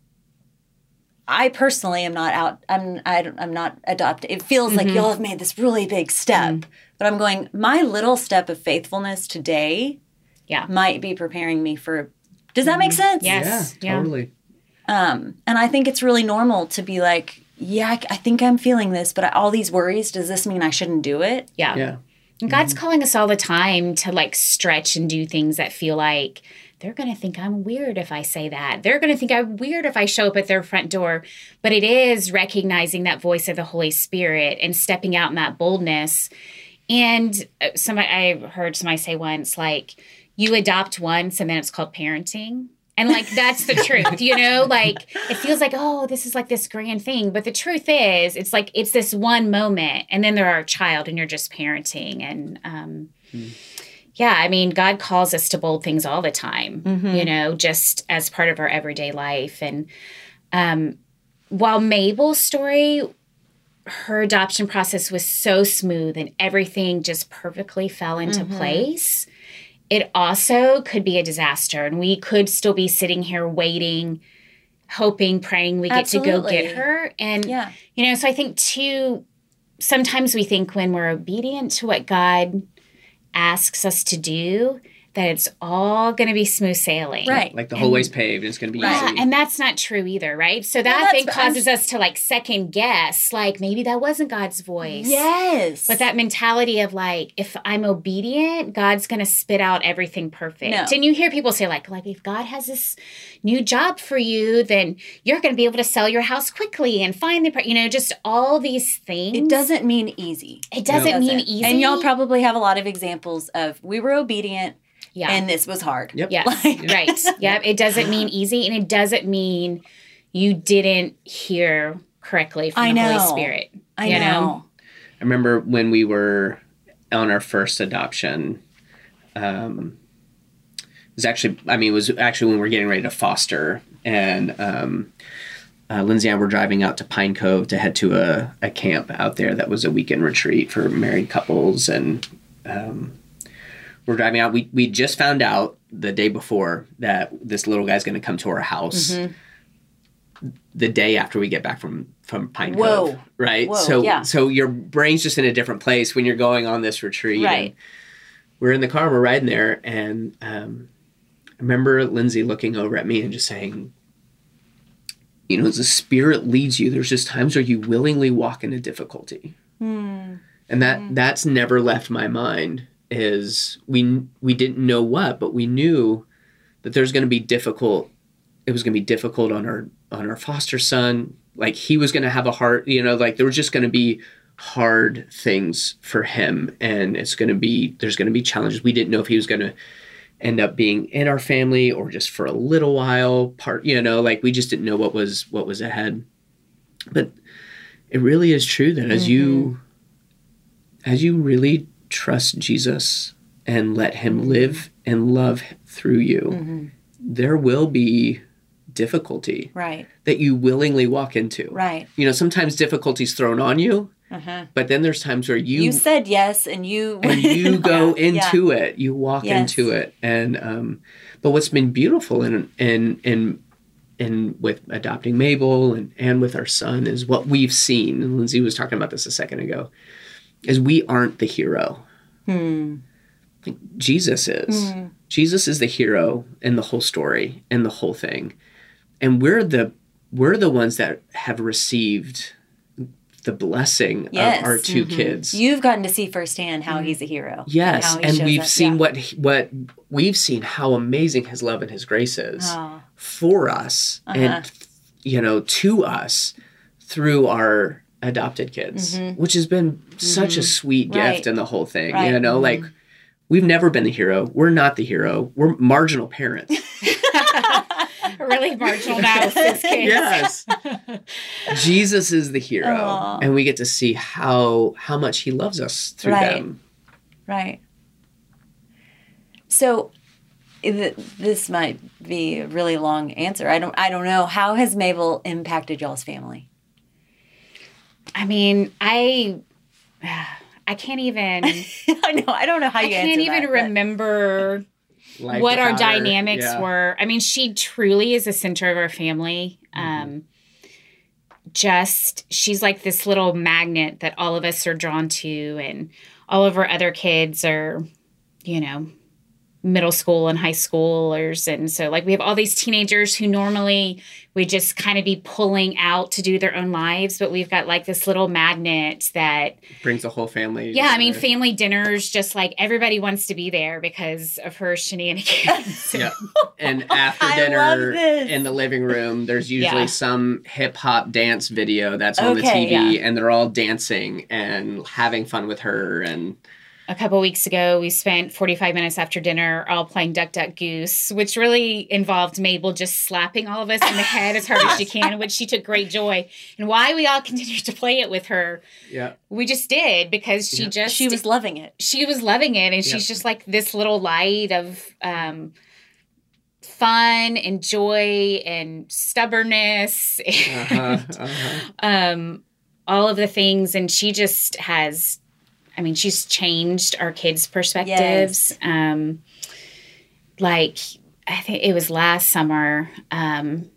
Speaker 1: I personally am not out. I'm I, am i am not adopted. It feels mm-hmm. like y'all have made this really big step, mm-hmm. but I'm going. My little step of faithfulness today
Speaker 2: yeah
Speaker 1: might be preparing me for does that make mm-hmm. sense
Speaker 2: yes
Speaker 3: yeah, totally
Speaker 1: um and i think it's really normal to be like yeah, I, I think I'm feeling this, but all these worries, does this mean I shouldn't do it?
Speaker 2: Yeah.
Speaker 3: Yeah.
Speaker 2: And God's calling us all the time to like stretch and do things that feel like they're going to think I'm weird if I say that. They're going to think I'm weird if I show up at their front door. But it is recognizing that voice of the Holy Spirit and stepping out in that boldness. And uh, somebody, I heard somebody say once, like, you adopt once and then it's called parenting. And like that's the truth, you know? Like it feels like, oh, this is like this grand thing. But the truth is, it's like it's this one moment, and then there are a child and you're just parenting. And um yeah, I mean, God calls us to bold things all the time, you know, just as part of our everyday life. And um while Mabel's story her adoption process was so smooth and everything just perfectly fell into place it also could be a disaster and we could still be sitting here waiting hoping praying we get to go get her and
Speaker 1: Yeah.
Speaker 2: you know so i think too sometimes we think when we're obedient to what god asks us to do that it's all going to be smooth sailing
Speaker 1: Right.
Speaker 3: Like the whole way's paved. It's going to be
Speaker 2: yeah,
Speaker 3: easy.
Speaker 2: and that's not true either, right? So that
Speaker 1: that's-
Speaker 2: then
Speaker 1: I'm-
Speaker 2: causes us to like second guess, like maybe that wasn't God's voice.
Speaker 1: Yes.
Speaker 2: But that mentality of like, if I'm obedient, God's gonna spit out everything perfect.
Speaker 1: No.
Speaker 2: And you hear people say, like, like if God has this new job for you, then you're gonna be able to sell your house quickly and find the, you know, just all these things.
Speaker 1: it doesn't mean easy.
Speaker 2: It doesn't
Speaker 1: Does
Speaker 2: mean
Speaker 1: it?
Speaker 2: easy.
Speaker 1: And y'all probably have a lot of examples of we were obedient
Speaker 2: yeah.
Speaker 1: and this was hard.
Speaker 3: Yep.
Speaker 2: Yes,
Speaker 1: Like-
Speaker 2: right. Yep. It doesn't mean easy, and it doesn't mean you didn't hear correctly from
Speaker 1: I
Speaker 2: the Holy
Speaker 1: know.
Speaker 2: Spirit.
Speaker 1: I
Speaker 2: you
Speaker 1: know.
Speaker 3: I remember when we were on our first adoption. Um, it was actually, I mean, it was actually when we were getting ready to foster, and um, uh, Lindsay and I were driving out to Pine Cove to head to a, a camp out there that was a weekend retreat for married couples, and um, we're driving out. We we just found out the day before that this little guy's going to come to our house. Mm-hmm. The day after we get back from from Pine
Speaker 1: Whoa.
Speaker 3: Cove, right?
Speaker 1: Whoa,
Speaker 3: so
Speaker 1: yeah.
Speaker 3: so your brain's just in a different place when you're going on this retreat.
Speaker 1: Right.
Speaker 3: we're in the car, we're riding there, and um, I remember Lindsay looking over at me and just saying, "You know, as the Spirit leads you, there's just times where you willingly walk into difficulty." Hmm. and that hmm. that's never left my mind is we we didn't know what but we knew that there's going to be difficult it was going to be difficult on our on our foster son. Like he was going to have a heart you know like there was just going to be hard things for him and it's going to be there's going to be challenges. We didn't know if he was going to end up being in our family or just for a little while part you know like we just didn't know what was what was ahead. But it really is true that as you mm-hmm. as you really trust Jesus and let him live and love through you there will be difficulty
Speaker 1: Right.
Speaker 3: that you willingly walk into
Speaker 1: Right.
Speaker 3: you know sometimes difficulty's thrown on you
Speaker 1: Uh-huh.
Speaker 3: but then there's times where you
Speaker 1: You said yes and you
Speaker 3: and you go
Speaker 1: Yeah, yeah.
Speaker 3: into it you walk
Speaker 1: Yes.
Speaker 3: into it and um but what's been beautiful in in in in with adopting Mabel and and with our son is what we've seen and Lindsay was talking about this a second ago is we aren't the hero
Speaker 1: Hmm.
Speaker 3: Like, Jesus is Jesus is the hero in the whole story and the whole thing and we're the we're the ones that have received the blessing
Speaker 1: Yes.
Speaker 3: of our 2
Speaker 1: Mhm.
Speaker 3: kids
Speaker 1: You've gotten to see firsthand how he's a hero.
Speaker 3: Yes,
Speaker 1: how he
Speaker 3: and we've
Speaker 1: up.
Speaker 3: seen
Speaker 1: Yeah.
Speaker 3: what what we've seen how amazing his love and his grace is
Speaker 1: Oh,
Speaker 3: for us
Speaker 1: Uh-huh.
Speaker 3: and you know to us through our adopted kids, which has been such a sweet
Speaker 1: Mm-hmm. Right.
Speaker 3: gift in the whole thing.
Speaker 1: Right. Mm-hmm.
Speaker 3: You know, like we've never been the hero. We're not the hero. We're marginal parents.
Speaker 2: really marginal now this kid.
Speaker 3: yes, Jesus is the hero,
Speaker 1: Aw.
Speaker 3: and we get to see how how much He loves us through
Speaker 1: Right.
Speaker 3: them.
Speaker 1: right. So th- this might be a really long answer. I don't I don't know. How has Mabel impacted y'all's family?
Speaker 2: I mean, I I can't even I
Speaker 1: I know. I don't know how you
Speaker 2: I
Speaker 1: can't
Speaker 2: even
Speaker 1: that,
Speaker 2: remember
Speaker 3: Life
Speaker 2: what our dynamics
Speaker 3: yeah.
Speaker 2: were. I mean, she truly is the center of our family. Um just she's like this little magnet that all of us are drawn to and all of our other kids are, you know, middle school and high schoolers and so like we have all these teenagers who normally would just kind of be pulling out to do their own lives but we've got like this little magnet that
Speaker 3: Brings the whole family.
Speaker 2: yeah i mean family dinners just like everybody wants to be there because of her shenanigans
Speaker 3: Yeah. And after dinner in the living room, there's usually
Speaker 2: Yeah.
Speaker 3: some hip hop dance video that's on
Speaker 1: Okay,
Speaker 3: the TV, and they're all dancing and having fun with her. And
Speaker 2: a couple weeks ago we spent 45 minutes after dinner all playing duck duck goose which really involved mabel just slapping all of us in the head as hard as she can which she took great joy and why we all continued to play it with her
Speaker 3: yeah,
Speaker 2: we just did because she
Speaker 3: Yeah.
Speaker 2: just
Speaker 1: She was loving it.
Speaker 2: she was loving it and
Speaker 3: Yeah.
Speaker 2: she's just like this little light of um fun and joy and stubbornness
Speaker 3: uh-huh,
Speaker 2: and
Speaker 3: uh-huh.
Speaker 2: um all of the things and she just has i mean she's changed our kids perspectives. Um like i think it was last summer um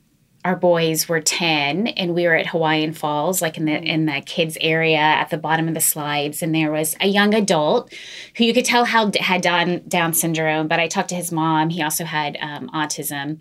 Speaker 2: our boys were 10 and we were at hawaiian falls like in the in the kids area at the bottom of the slides. And there was a young adult who you could tell how had down down syndrome but i talked to his mom. He also had um, autism.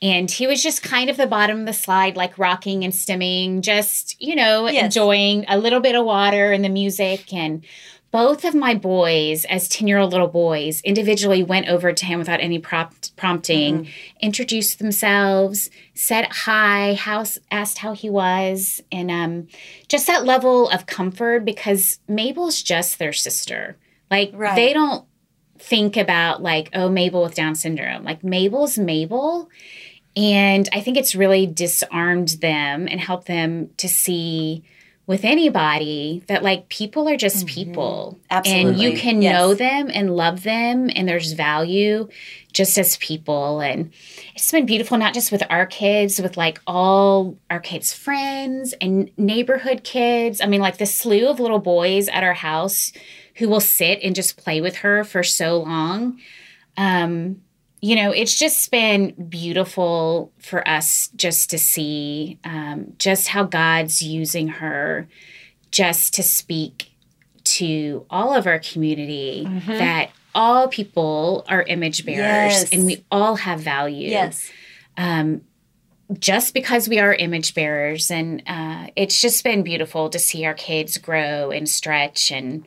Speaker 2: And he was just kind of the bottom of the slide like rocking and stimming just you know
Speaker 1: Yes.
Speaker 2: enjoying a little bit of water and the music. And both of my boys as 10 year old little boys individually went over to him without any prompt, prompting introduced themselves said hi how, asked how he was and um, just that level of comfort because mabel's just their sister. Like
Speaker 1: Right.
Speaker 2: they don't think about like oh mabel with down syndrome. Like mabel's mabel and i think it's really disarmed them and helped them to see with anybody that like people are just people. And you can
Speaker 1: Yes.
Speaker 2: know them and love them and there's value just as people. And it's been beautiful not just with our kids with like all our kids friends and neighborhood kids. I mean like the slew of little boys at our house who will sit and just play with her for so long. Um you know it's just been beautiful for us just to see um, just how god's using her just to speak to all of our community that all people are image bearers
Speaker 1: Yes.
Speaker 2: and we all have value
Speaker 1: Yes.
Speaker 2: um, just because we are image bearers. And uh, it's just been beautiful to see our kids grow and stretch and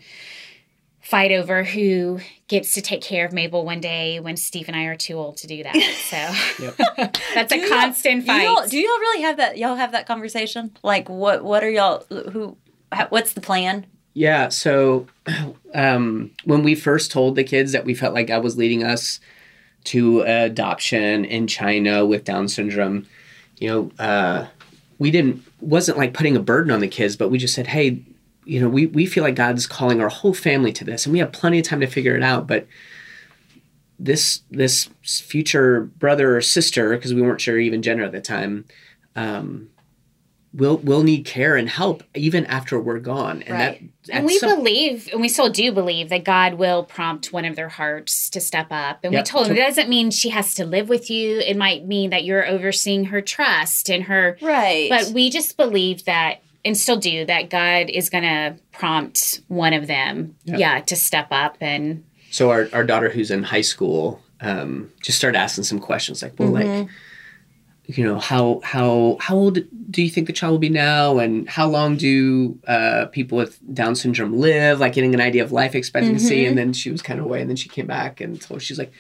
Speaker 2: fight over who gets to take care of Mabel one day when Steve and I are too old to do that. So that's
Speaker 1: Do
Speaker 2: a
Speaker 1: y'all-
Speaker 2: constant
Speaker 1: Do y'all,
Speaker 2: fight.
Speaker 1: do y'all really have that? Y'all have that conversation? Like, what? What are y'all? Who? how- What's the plan?
Speaker 3: Yeah. So um, when we first told the kids that we felt like God was leading us to adoption in China with Down syndrome, you know, uh, we didn't wasn't like putting a burden on the kids, but we just said, hey, you know, we we feel like God's calling our whole family to this, and we have plenty of time to figure it out, but. This this future brother or sister, because we weren't sure even gender at the time, um, will will need care and help even after we're gone. And
Speaker 1: Right.
Speaker 3: that
Speaker 2: and we
Speaker 3: some-
Speaker 2: believe, and we still do believe, that God will prompt one of their hearts to step up. And
Speaker 3: Yeah.
Speaker 2: we told them it doesn't mean she has to live with you. It might mean that you're overseeing her trust and her
Speaker 1: Right.
Speaker 2: But we just believe that, and still do, that God is going to prompt one of them,
Speaker 3: Yeah.
Speaker 2: yeah, to step up and
Speaker 3: so our, our daughter who's in high school um, just started asking some questions like well like you know how how how old do you think the child will be now? And how long do uh, people with down syndrome live? Like getting an idea of life expectancy. And then she was kind of away and then she came back and told she's like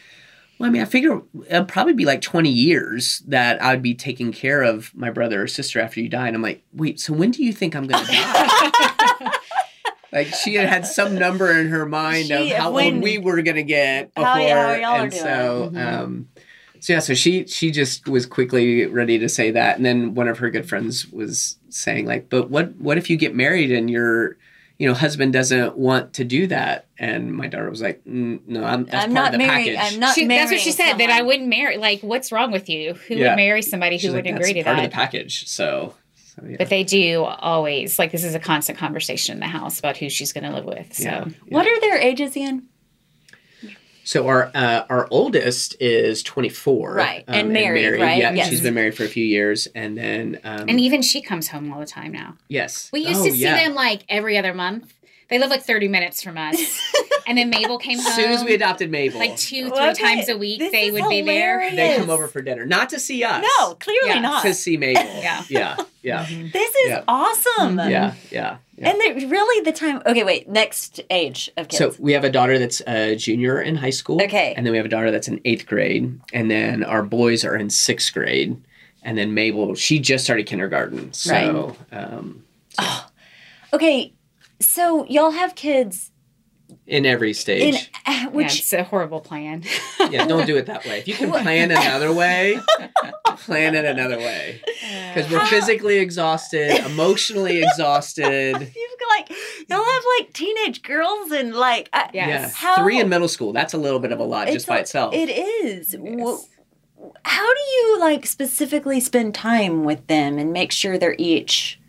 Speaker 3: well i mean i figure it'll probably be like 20 years that i'd be taking care of my brother or sister after you die and i'm like wait so when do you think i'm gonna die like she had had some number in her mind of how
Speaker 1: when-
Speaker 3: old we were gonna get before
Speaker 1: How y- how
Speaker 3: and so
Speaker 1: Mhm.
Speaker 3: um so yeah so she she just was quickly ready to say that and then one of her good friends was saying like but what what if you get married and your you know husband doesn't want to do that and my daughter was like mm, no i'm that's
Speaker 1: I'm
Speaker 3: part
Speaker 1: not
Speaker 3: of the
Speaker 1: married.
Speaker 3: package
Speaker 1: I'm not
Speaker 2: she, that's what she
Speaker 1: marrying
Speaker 2: said, that I wouldn't marry. Like, what's wrong with you? Who
Speaker 3: Yeah.
Speaker 2: would marry somebody who
Speaker 3: She's
Speaker 2: would
Speaker 3: like,
Speaker 2: agree
Speaker 3: that's
Speaker 2: to
Speaker 3: part
Speaker 2: that?
Speaker 3: of the package so, so yeah.
Speaker 2: But they do always, like, this is a constant conversation in the house about who she's going to live with. So,
Speaker 3: Yeah.
Speaker 1: What are their ages again?
Speaker 3: So our uh, our oldest is 24,
Speaker 1: Right, and married, right?
Speaker 3: Yeah,
Speaker 1: Yes.
Speaker 3: she's been married for a few years, and then um,
Speaker 2: and even she comes home all the time now.
Speaker 3: yes,
Speaker 2: We used
Speaker 3: Oh,
Speaker 2: to see
Speaker 3: yeah.
Speaker 2: them like every other month. They live like 30 minutes from us. and then Mabel came home.
Speaker 3: As soon as we adopted Mabel,
Speaker 2: like two, three
Speaker 1: Okay,
Speaker 2: times a week,
Speaker 1: this
Speaker 2: they
Speaker 1: is
Speaker 2: would be there.
Speaker 3: they come over for dinner, not to see us.
Speaker 1: No, clearly
Speaker 2: Yeah.
Speaker 1: not.
Speaker 3: to see Mabel.
Speaker 2: Yeah.
Speaker 3: yeah, yeah,
Speaker 1: This is
Speaker 3: Yeah.
Speaker 1: awesome.
Speaker 3: yeah, yeah. yeah.
Speaker 1: And the, really, the time. Okay, wait. Next age of kids.
Speaker 3: So we have a daughter that's a junior in high school.
Speaker 1: Okay.
Speaker 3: And then we have a daughter that's in eighth grade. And then our boys are in sixth grade. And then Mabel, she just started kindergarten. So um,
Speaker 1: okay, so y'all have kids
Speaker 3: in every
Speaker 1: in
Speaker 3: stage.
Speaker 1: uh,
Speaker 2: Yeah,
Speaker 1: which
Speaker 2: it's a horrible plan.
Speaker 3: yeah, don't do it that way. If you can plan another way, plan it another way. Because we're
Speaker 1: How-
Speaker 3: physically exhausted, emotionally exhausted.
Speaker 1: you've got like y'all have like teenage girls and like I,
Speaker 2: Yeah.
Speaker 3: Yeah.
Speaker 1: How-
Speaker 3: Three in middle school. That's a little bit of a lot just by
Speaker 1: a-
Speaker 3: itself.
Speaker 1: It is.
Speaker 2: It
Speaker 1: Wh- How do you like specifically spend time with them and make sure they're each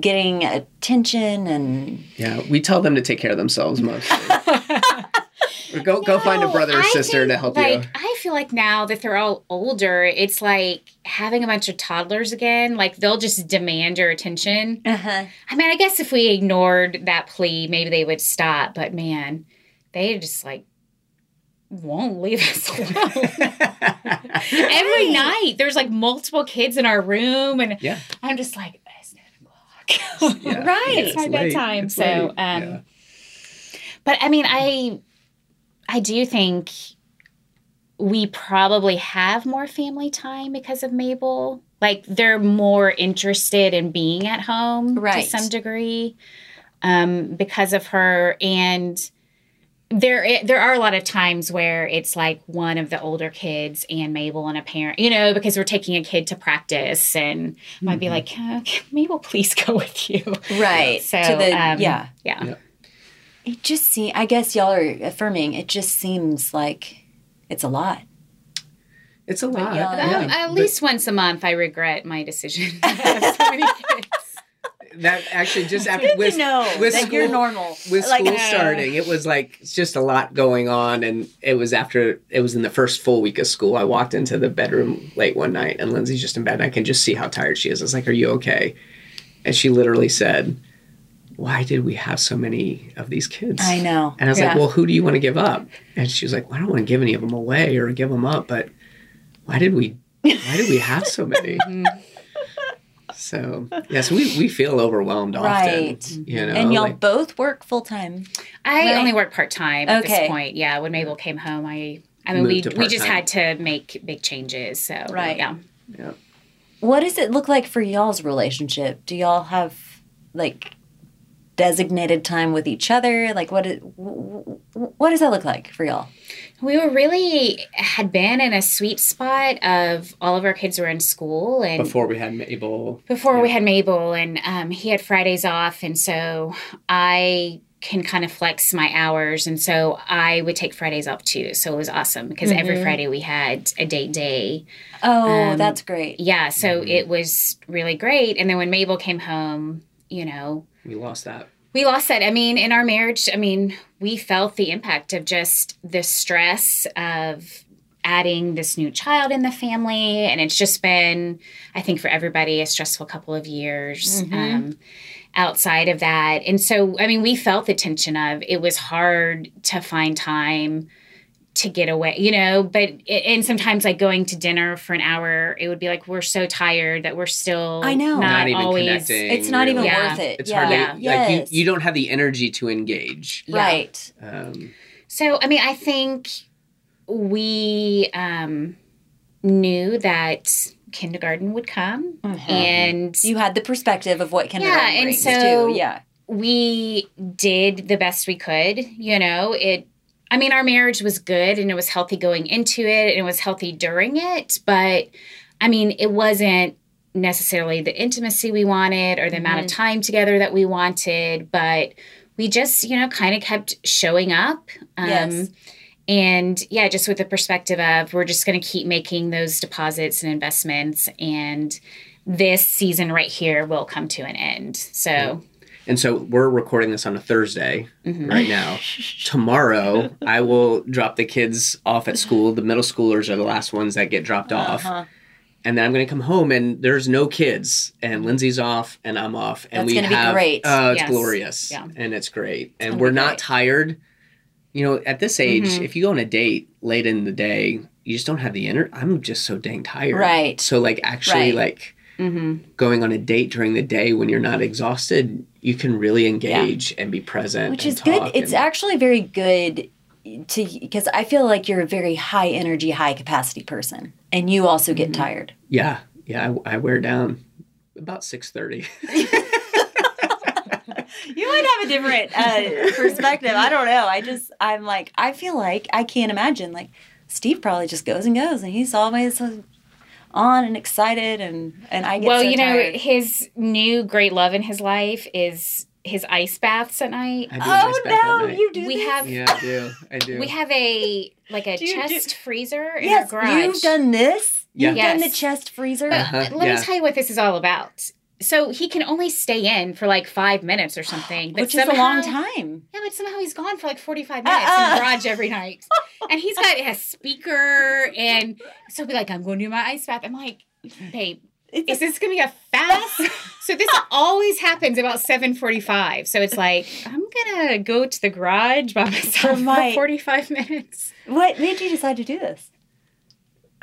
Speaker 1: getting attention and
Speaker 3: yeah. We tell them to take care of themselves mostly. Or go go find a brother or
Speaker 2: I
Speaker 3: sister
Speaker 2: think,
Speaker 3: to help
Speaker 2: like,
Speaker 3: you.
Speaker 2: I feel like now that they're all older, it's like having a bunch of toddlers again. Like they'll just demand your attention.
Speaker 1: uh-huh.
Speaker 2: I mean, I guess if we ignored that plea, maybe they would stop. But man, they just like won't leave us alone. Every night, there's like multiple kids in our room, and
Speaker 3: Yeah.
Speaker 2: I'm just like, it's nine o'clock.
Speaker 3: Yeah.
Speaker 1: Right.
Speaker 2: it's my
Speaker 3: late.
Speaker 2: bedtime.
Speaker 3: It's
Speaker 2: So, um,
Speaker 3: Yeah.
Speaker 2: But I mean, I I do think we probably have more family time because of Mabel. Like they're more interested in being at home
Speaker 1: Right.
Speaker 2: to some degree um, because of her. And there there are a lot of times where it's like one of the older kids and Mabel and a parent, you know, because we're taking a kid to practice and might be like, "Uh, can Mabel, please go with you.
Speaker 1: right
Speaker 2: So
Speaker 1: to the
Speaker 2: um,
Speaker 1: yeah
Speaker 2: yeah.
Speaker 3: Yeah.
Speaker 1: it just seems i guess y'all are affirming it just seems like it's a lot
Speaker 3: It's a lot.
Speaker 1: yeah.
Speaker 2: Um,
Speaker 3: yeah.
Speaker 2: at
Speaker 3: But
Speaker 2: least once a month, I regret my decision to have so many kids.
Speaker 3: That actually just after with, with
Speaker 1: that you're
Speaker 3: school-
Speaker 1: normal
Speaker 3: with
Speaker 1: like
Speaker 3: school
Speaker 2: uh,
Speaker 3: starting, it was like it's just a lot going on, and it was after it was in the first full week of school. I walked into the bedroom late one night, and Lindsay's just in bed. And I can just see how tired she is. I was like, "Are you okay?" And she literally said, "Why did we have so many of these kids?"
Speaker 1: i know
Speaker 3: And I was
Speaker 1: Yeah.
Speaker 3: like, "Well, who do you want to give up?" And she was like, well, "I don't want to give any of them away or give them up, but why did we? Why did we have so many?" so yeah, so we, we feel overwhelmed often,
Speaker 1: Right.
Speaker 3: you mm-hmm. know.
Speaker 1: and y'all
Speaker 3: like-
Speaker 1: both work full-time
Speaker 2: I
Speaker 1: Right.
Speaker 2: only work part time at this point. Yeah, when Mabel came home, I I mean
Speaker 3: Moved
Speaker 2: we we just had to make big changes. So
Speaker 1: Right.
Speaker 2: yeah.
Speaker 3: yeah.
Speaker 1: what does it look like for y'all's relationship do y'all have like designated time with each other like what is, wh- wh- what does that look like for y'all
Speaker 2: We were really had been in a sweet spot of all of our kids were in school and
Speaker 3: before we had Mabel.
Speaker 2: before we had Mabel, and um, he had Fridays off, and so I can kind of flex my hours, and so I would take Fridays off too. So it was awesome because every
Speaker 1: Mhm.
Speaker 2: Friday we had a date day.
Speaker 1: oh
Speaker 2: Um,
Speaker 1: that's great
Speaker 2: Yeah, so
Speaker 3: Mhm.
Speaker 2: it was really great. And then when Mabel came home, you know,
Speaker 3: We lost that.
Speaker 2: We lost that. I mean, in our marriage, I mean, we felt the impact of just the stress of adding this new child in the family. And it's just been, I think, for everybody, a stressful couple of years
Speaker 1: Mhm.
Speaker 2: um, outside of that. And so, I mean, we felt the tension of it was hard to find time to get away, you know, but and sometimes like going to dinner for an hour, it would be like we're so tired that we're still
Speaker 1: I know.
Speaker 2: not,
Speaker 3: Not even
Speaker 2: always
Speaker 3: connecting.
Speaker 1: it's not even.
Speaker 2: Yeah.
Speaker 1: worth it
Speaker 3: It's
Speaker 1: yeah.
Speaker 3: hard to
Speaker 2: Yeah.
Speaker 1: yes.
Speaker 3: like you, you don't have the energy to engage.
Speaker 2: Yeah.
Speaker 1: right
Speaker 3: Um,
Speaker 2: So, I mean, I think we um, knew that kindergarten would come,
Speaker 1: Mhm.
Speaker 2: and
Speaker 1: you had the perspective of what kindergarten yeah,
Speaker 2: and
Speaker 1: brings
Speaker 2: so-
Speaker 1: too yeah
Speaker 2: we did the best we could. You know, it. I mean, our marriage was good, and it was healthy going into it, and it was healthy during it. But I mean, it wasn't necessarily the intimacy we wanted or the amount of time together that we wanted, but we just, you know, kind of kept showing up. Um,
Speaker 1: Yes.
Speaker 2: And yeah, just with the perspective of we're just going to keep making those deposits and investments, and this season right here will come to an end. So,
Speaker 3: and so we're recording this on a Thursday
Speaker 2: mhm.
Speaker 3: right now. Tomorrow, I will drop the kids off at school. The middle schoolers are the last ones that get dropped off.
Speaker 1: Uh-huh.
Speaker 3: and then I'm going to come home and there's no kids and Lindsay's off and I'm off and
Speaker 1: That's
Speaker 3: we
Speaker 1: gonna be
Speaker 3: have
Speaker 1: great.
Speaker 3: oh it's
Speaker 2: Yes.
Speaker 3: glorious
Speaker 2: Yeah.
Speaker 3: and it's great and we're not
Speaker 2: great.
Speaker 3: tired. You know, at this age,
Speaker 2: Mhm.
Speaker 3: if you go on a date late in the day, you just don't have the energy. I'm just so dang tired.
Speaker 1: Right.
Speaker 3: So like actually
Speaker 1: Right.
Speaker 3: like
Speaker 2: Mm-hmm.
Speaker 3: going on a date during the day when you're not exhausted, you can really engage and be present.
Speaker 1: which is good. It's
Speaker 3: and-
Speaker 1: actually very good to because I feel like you're a very high energy, high capacity person, and you also get
Speaker 3: Mm-hmm.
Speaker 1: tired.
Speaker 3: yeah, yeah. I, I wear down about six thirty.
Speaker 1: You might have a different uh, perspective. I don't know. I just I'm like I feel like I can't imagine like Steve probably just goes and goes, and he's always on and excited, and and I get
Speaker 2: Well,
Speaker 1: so
Speaker 2: you know,
Speaker 1: tired.
Speaker 2: his new great love in his life is his ice baths at night.
Speaker 3: I do a nice
Speaker 1: Oh
Speaker 3: at
Speaker 1: no,
Speaker 3: night.
Speaker 1: you do.
Speaker 2: We
Speaker 1: this?
Speaker 2: have
Speaker 3: Yeah, I do. I do.
Speaker 2: we have a like a
Speaker 1: Do you do-
Speaker 2: chest freezer in
Speaker 1: Yes,
Speaker 2: our garage.
Speaker 1: you've done this.
Speaker 3: Yeah.
Speaker 1: You've done the chest freezer.
Speaker 2: But
Speaker 3: Uh-huh,
Speaker 2: let
Speaker 3: yeah.
Speaker 2: me tell you what this is all about. So he can only stay in for like five minutes or something. but
Speaker 1: Which is a long time.
Speaker 2: Yeah, but somehow he's gone for like 45
Speaker 1: Uh,
Speaker 2: minutes in
Speaker 1: uh.
Speaker 2: the garage every night. and he's got a speaker and so he'll be like, I'm going to do my ice bath. I'm like, babe,
Speaker 1: It's
Speaker 2: is this gonna be a fast? so this always happens about 7:45. So it's like, I'm gonna go to the garage by myself for,
Speaker 1: my-
Speaker 2: 45 minutes.
Speaker 1: what made you decide to do this?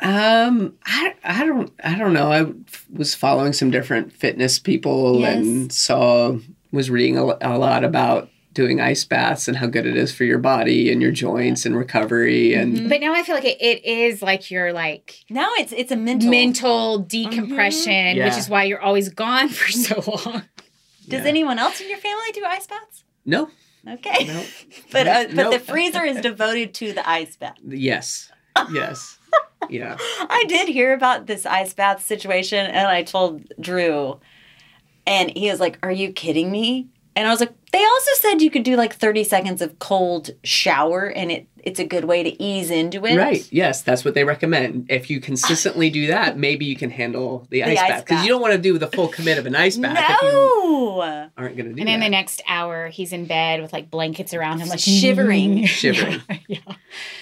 Speaker 3: Um, I, I don't I don't know. I was following some different fitness people
Speaker 1: Yes.
Speaker 3: and saw was reading a, a lot about doing ice baths and how good it is for your body and your joints and recovery and
Speaker 1: Mhm.
Speaker 2: But now I feel like it, it is like your like
Speaker 1: Now it's it's a mental.
Speaker 2: mental decompression,
Speaker 3: Yeah.
Speaker 2: which is why you're always gone for so long.
Speaker 1: Does
Speaker 3: Yeah.
Speaker 1: anyone else in your family do ice baths?
Speaker 3: no
Speaker 1: Okay.
Speaker 3: no
Speaker 1: But uh, but
Speaker 3: Nope.
Speaker 1: the freezer is devoted to the ice bath.
Speaker 3: yes yes yeah
Speaker 1: I did hear about this ice bath situation, and I told Drew, and he was like, "Are you kidding me?" And I was like, "They also said you could do like thirty seconds of cold shower, and it it's a good way to ease into it."
Speaker 3: right yes that's what they recommend if you consistently do that maybe you can handle the,
Speaker 1: The
Speaker 3: ice,
Speaker 1: ice
Speaker 3: bath because you don't want to do the full commit of an ice bath if you
Speaker 1: No.
Speaker 3: aren't going to do that.
Speaker 2: And then
Speaker 3: that.
Speaker 2: the next hour, he's in bed with like blankets around him, like
Speaker 1: Shivering.
Speaker 3: Shivering.
Speaker 2: yeah.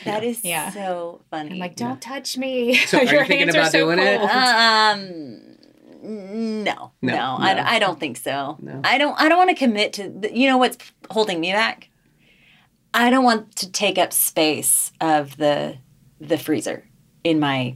Speaker 1: That is
Speaker 2: Yeah.
Speaker 1: so funny.
Speaker 2: I'm like, don't touch me.
Speaker 3: So are you
Speaker 2: Your
Speaker 3: thinking
Speaker 2: hands are
Speaker 3: about
Speaker 2: so
Speaker 3: doing it?
Speaker 1: um no no,
Speaker 3: No.
Speaker 1: I, I don't think so.
Speaker 3: No.
Speaker 1: i don't i don't want to commit to the, you know what's holding me back? I don't want to take up space of the the freezer in my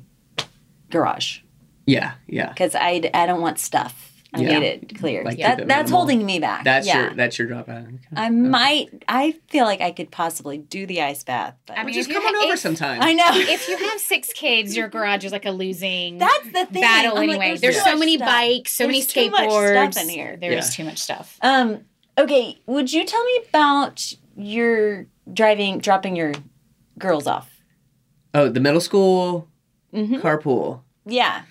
Speaker 1: garage.
Speaker 3: Yeah yeah.
Speaker 1: Because I, I don't want stuff i
Speaker 3: Yeah.
Speaker 1: made it clear
Speaker 3: Like
Speaker 1: that, that's
Speaker 3: minimal.
Speaker 1: holding me back
Speaker 3: that's
Speaker 1: yeah
Speaker 3: your that's your drop out okay.
Speaker 1: i might i feel like i could possibly do the ice bath but
Speaker 2: I mean,
Speaker 3: just come on
Speaker 2: ha-
Speaker 3: over
Speaker 2: if-
Speaker 3: sometime
Speaker 1: i know
Speaker 2: If you have six kids, your garage is like a losing
Speaker 1: that's the thing
Speaker 2: battle
Speaker 1: I'm like,
Speaker 2: anyway.
Speaker 1: there's
Speaker 2: there's so many
Speaker 1: stuff.
Speaker 2: bikes, so many
Speaker 1: There's too much
Speaker 2: skateboards
Speaker 1: stuff in here.
Speaker 2: There is
Speaker 3: Yeah.
Speaker 2: too much stuff.
Speaker 1: Um, okay, would you tell me about your driving, dropping your girls off?
Speaker 3: oh the middle school
Speaker 1: Mm-hmm.
Speaker 3: carpool
Speaker 1: Yeah.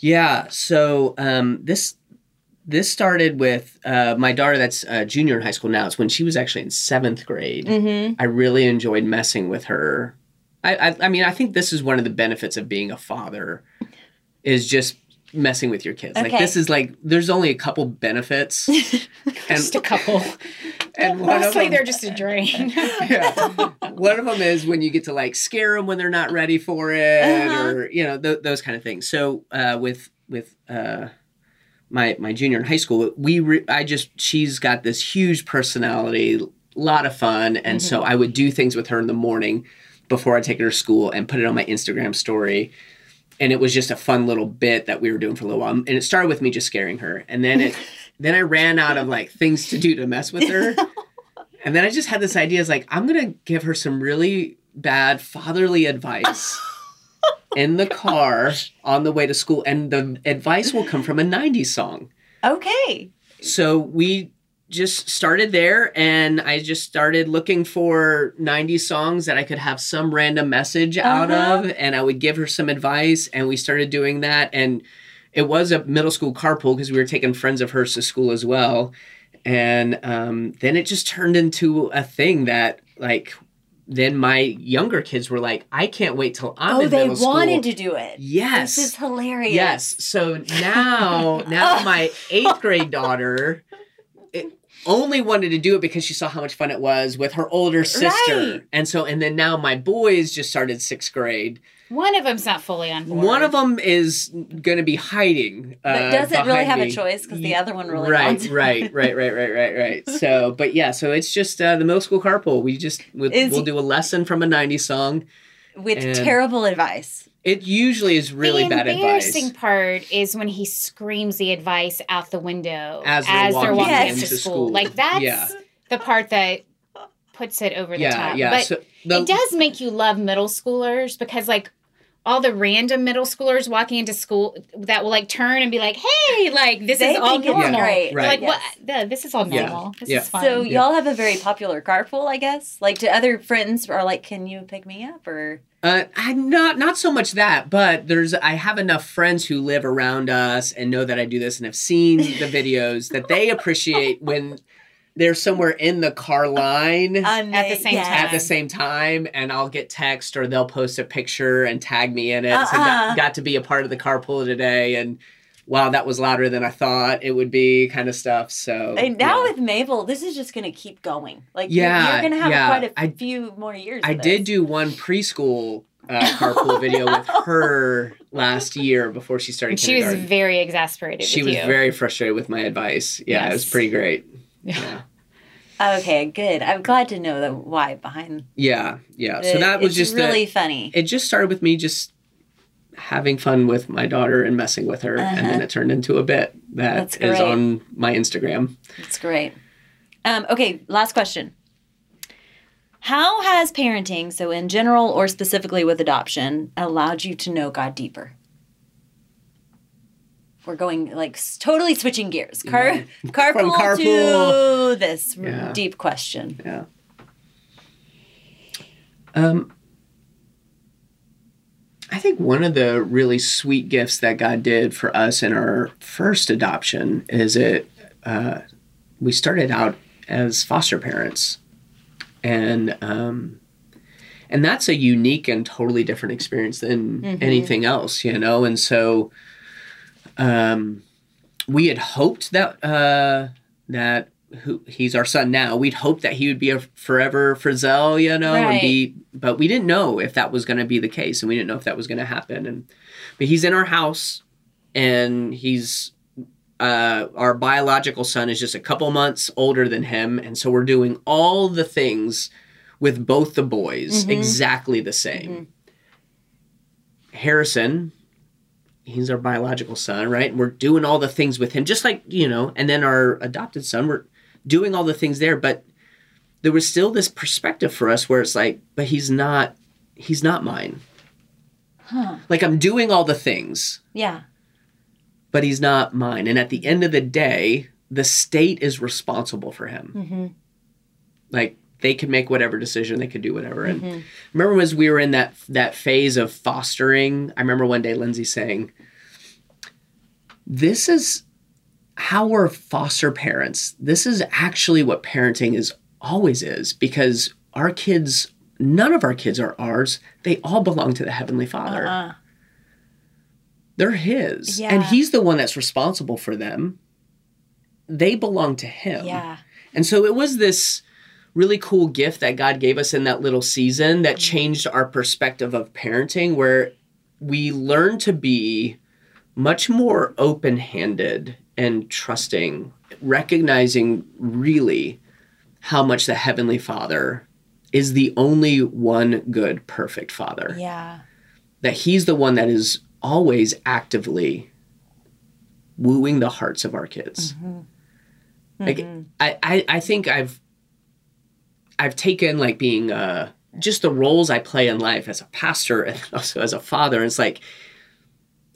Speaker 3: yeah so um this this started with uh, my daughter that's uh, junior in high school now it's when she was actually in seventh grade
Speaker 1: Mm-hmm.
Speaker 3: i really enjoyed messing with her I, I i mean i think this is one of the benefits of being a father is just messing with your kids like this is like there's only a couple benefits and
Speaker 2: Just a couple.
Speaker 3: and one of
Speaker 2: Mostly
Speaker 3: them-
Speaker 2: they're just a drain.
Speaker 3: yeah. One of them is when you get to like scare them when they're not ready for it,
Speaker 1: Uh-huh.
Speaker 3: or you know th- those kind of things. So uh, with with uh, my my junior in high school, we re- I just she's got this huge personality, a lot of fun, and so
Speaker 1: Mm-hmm.
Speaker 3: I would do things with her in the morning before I take her to school and put it on my Instagram story. And it was just a fun little bit that we were doing for a little while. And it started with me just scaring her. And then it then I ran out of like things to do to mess with her. And then I just had this idea is like, I'm going to give her some really bad fatherly advice in the car on the way to school. And the advice will come from a 90s song.
Speaker 1: Okay.
Speaker 3: So we just started there and I just started looking for 90s songs that I could have some random message out
Speaker 1: Uh-huh.
Speaker 3: of. And I would give her some advice. And we started doing that. And it was a middle school carpool because we were taking friends of hers to school as well. And um, then it just turned into a thing that, like, then my younger kids were like, I can't wait till I'm
Speaker 1: oh,
Speaker 3: in middle school.
Speaker 1: Oh, they wanted to do it.
Speaker 3: Yes.
Speaker 1: This is hilarious.
Speaker 3: Yes. So now, now oh. my eighth grade daughter eh, only wanted to do it because she saw how much fun it was with her older sister.
Speaker 1: Right.
Speaker 3: And so, and then now my boys just started sixth grade.
Speaker 2: One of them's not fully on board.
Speaker 3: One of them is going to be hiding.
Speaker 1: But
Speaker 3: uh,
Speaker 1: doesn't really have
Speaker 3: me.
Speaker 1: a choice because the other one really
Speaker 3: right,
Speaker 1: wants.
Speaker 3: right, right, right, right, right, right. So, but yeah, so it's just uh, the middle school carpool. We just we'll,
Speaker 1: Is-
Speaker 3: we'll do a lesson from a '90s song.
Speaker 1: With terrible advice.
Speaker 3: It usually is really
Speaker 2: the
Speaker 3: bad advice.
Speaker 2: The embarrassing part is when he screams the advice out the window
Speaker 3: As they're walking
Speaker 2: walking
Speaker 1: into
Speaker 2: into school.
Speaker 3: school.
Speaker 2: Like that's
Speaker 3: Yeah.
Speaker 2: the part that puts it over the
Speaker 3: Yeah,
Speaker 2: top.
Speaker 3: yeah.
Speaker 2: But
Speaker 3: so the,
Speaker 2: it does make you love middle schoolers because like all the random middle schoolers walking into school that will like turn and be like, "Hey, like this
Speaker 1: They
Speaker 2: is all normal."
Speaker 1: great.
Speaker 2: You're Like
Speaker 1: Yes.
Speaker 2: what? the- This is all
Speaker 3: Yeah.
Speaker 2: normal. This
Speaker 3: Yeah.
Speaker 2: is fun.
Speaker 1: So
Speaker 3: Yeah.
Speaker 1: y'all have a very popular carpool, I guess. Like, do other friends are like, "Can you pick me up?" Or
Speaker 3: Uh, I not not so much that, but there's I have enough friends who live around us and know that I do this and have seen the videos that they appreciate when they're somewhere in the car line
Speaker 2: At the same
Speaker 3: at the
Speaker 2: time.
Speaker 3: same time, and I'll get text or they'll post a picture and tag me in it. So
Speaker 1: Uh-uh.
Speaker 3: got, got to be a part of the carpool today, and wow, that was louder than I thought it would be, kind of stuff. So
Speaker 1: And now
Speaker 3: yeah.
Speaker 1: with Mabel, this is just going to keep going. Like,
Speaker 3: Yeah,
Speaker 1: you're, you're going to have
Speaker 3: yeah.
Speaker 1: quite a
Speaker 3: I-
Speaker 1: few more years.
Speaker 3: I did do one preschool uh, carpool video with her last year before she started
Speaker 2: And she was very exasperated
Speaker 3: she
Speaker 2: with
Speaker 3: was
Speaker 2: you.
Speaker 3: very frustrated with my advice. Yeah, it was pretty great. Yeah,
Speaker 1: Okay, good. I'm glad to know the why behind.
Speaker 3: yeah, yeah. So that was just
Speaker 1: really
Speaker 3: the,
Speaker 1: funny.
Speaker 3: it just started with me just having fun with my daughter and messing with her, and then
Speaker 1: Uh-huh.
Speaker 3: it turned into a bit
Speaker 1: That's
Speaker 3: on my Instagram.
Speaker 1: That's great. Um, okay, last question. How has parenting, so in general or specifically with adoption, allowed you to know God deeper? We're going like totally switching gears. Car-
Speaker 3: Yeah.
Speaker 1: carpool,
Speaker 3: carpool.
Speaker 1: to this
Speaker 3: Yeah.
Speaker 1: deep question.
Speaker 3: Yeah. Um, I think one of the really sweet gifts that God did for us in our first adoption is it. Uh, we started out as foster parents, and um, and that's a unique and totally different experience than
Speaker 1: Mhm.
Speaker 3: anything else, you know. And so, um, we had hoped that uh, that who he's our son now. We'd hoped that he would be a forever Frizzell, you know, and be. But we didn't know if that was going to be the case, and we didn't know if that was going to happen. And but he's in our house, and he's uh, our biological son is just a couple months older than him, and so we're doing all the things with both the boys
Speaker 1: Mhm.
Speaker 3: exactly the same. Harrison, he's our biological son, right? We're doing all the things with him, just like, you know, and then our adopted son, we're doing all the things there, but there was still this perspective for us where it's like, but he's not, he's not mine.
Speaker 1: Huh.
Speaker 3: Like I'm doing all the things,
Speaker 1: Yeah.
Speaker 3: but he's not mine. And at the end of the day, the state is responsible for him.
Speaker 1: Mm-hmm.
Speaker 3: Like they could make whatever decision, they could do whatever. And
Speaker 1: Mhm.
Speaker 3: remember as we were in that that phase of fostering, I remember one day Lindsay saying, This is how we're foster parents. This is actually what parenting is always is, because our kids, none of our kids are ours. They all belong to the Heavenly Father.
Speaker 1: Uh-uh.
Speaker 3: They're his.
Speaker 1: Yeah.
Speaker 3: And he's the one that's responsible for them. They belong to him.
Speaker 1: Yeah.
Speaker 3: And so it was this really cool gift that God gave us in that little season that changed our perspective of parenting, where we learned to be much more open handed and trusting, recognizing really how much the Heavenly Father is the only one good, perfect Father.
Speaker 1: Yeah.
Speaker 3: That He's the one that is always actively wooing the hearts of our kids. Like
Speaker 1: Mhm.
Speaker 3: I, I I think I've I've taken like being uh just the roles I play in life as a pastor and also as a father. And it's like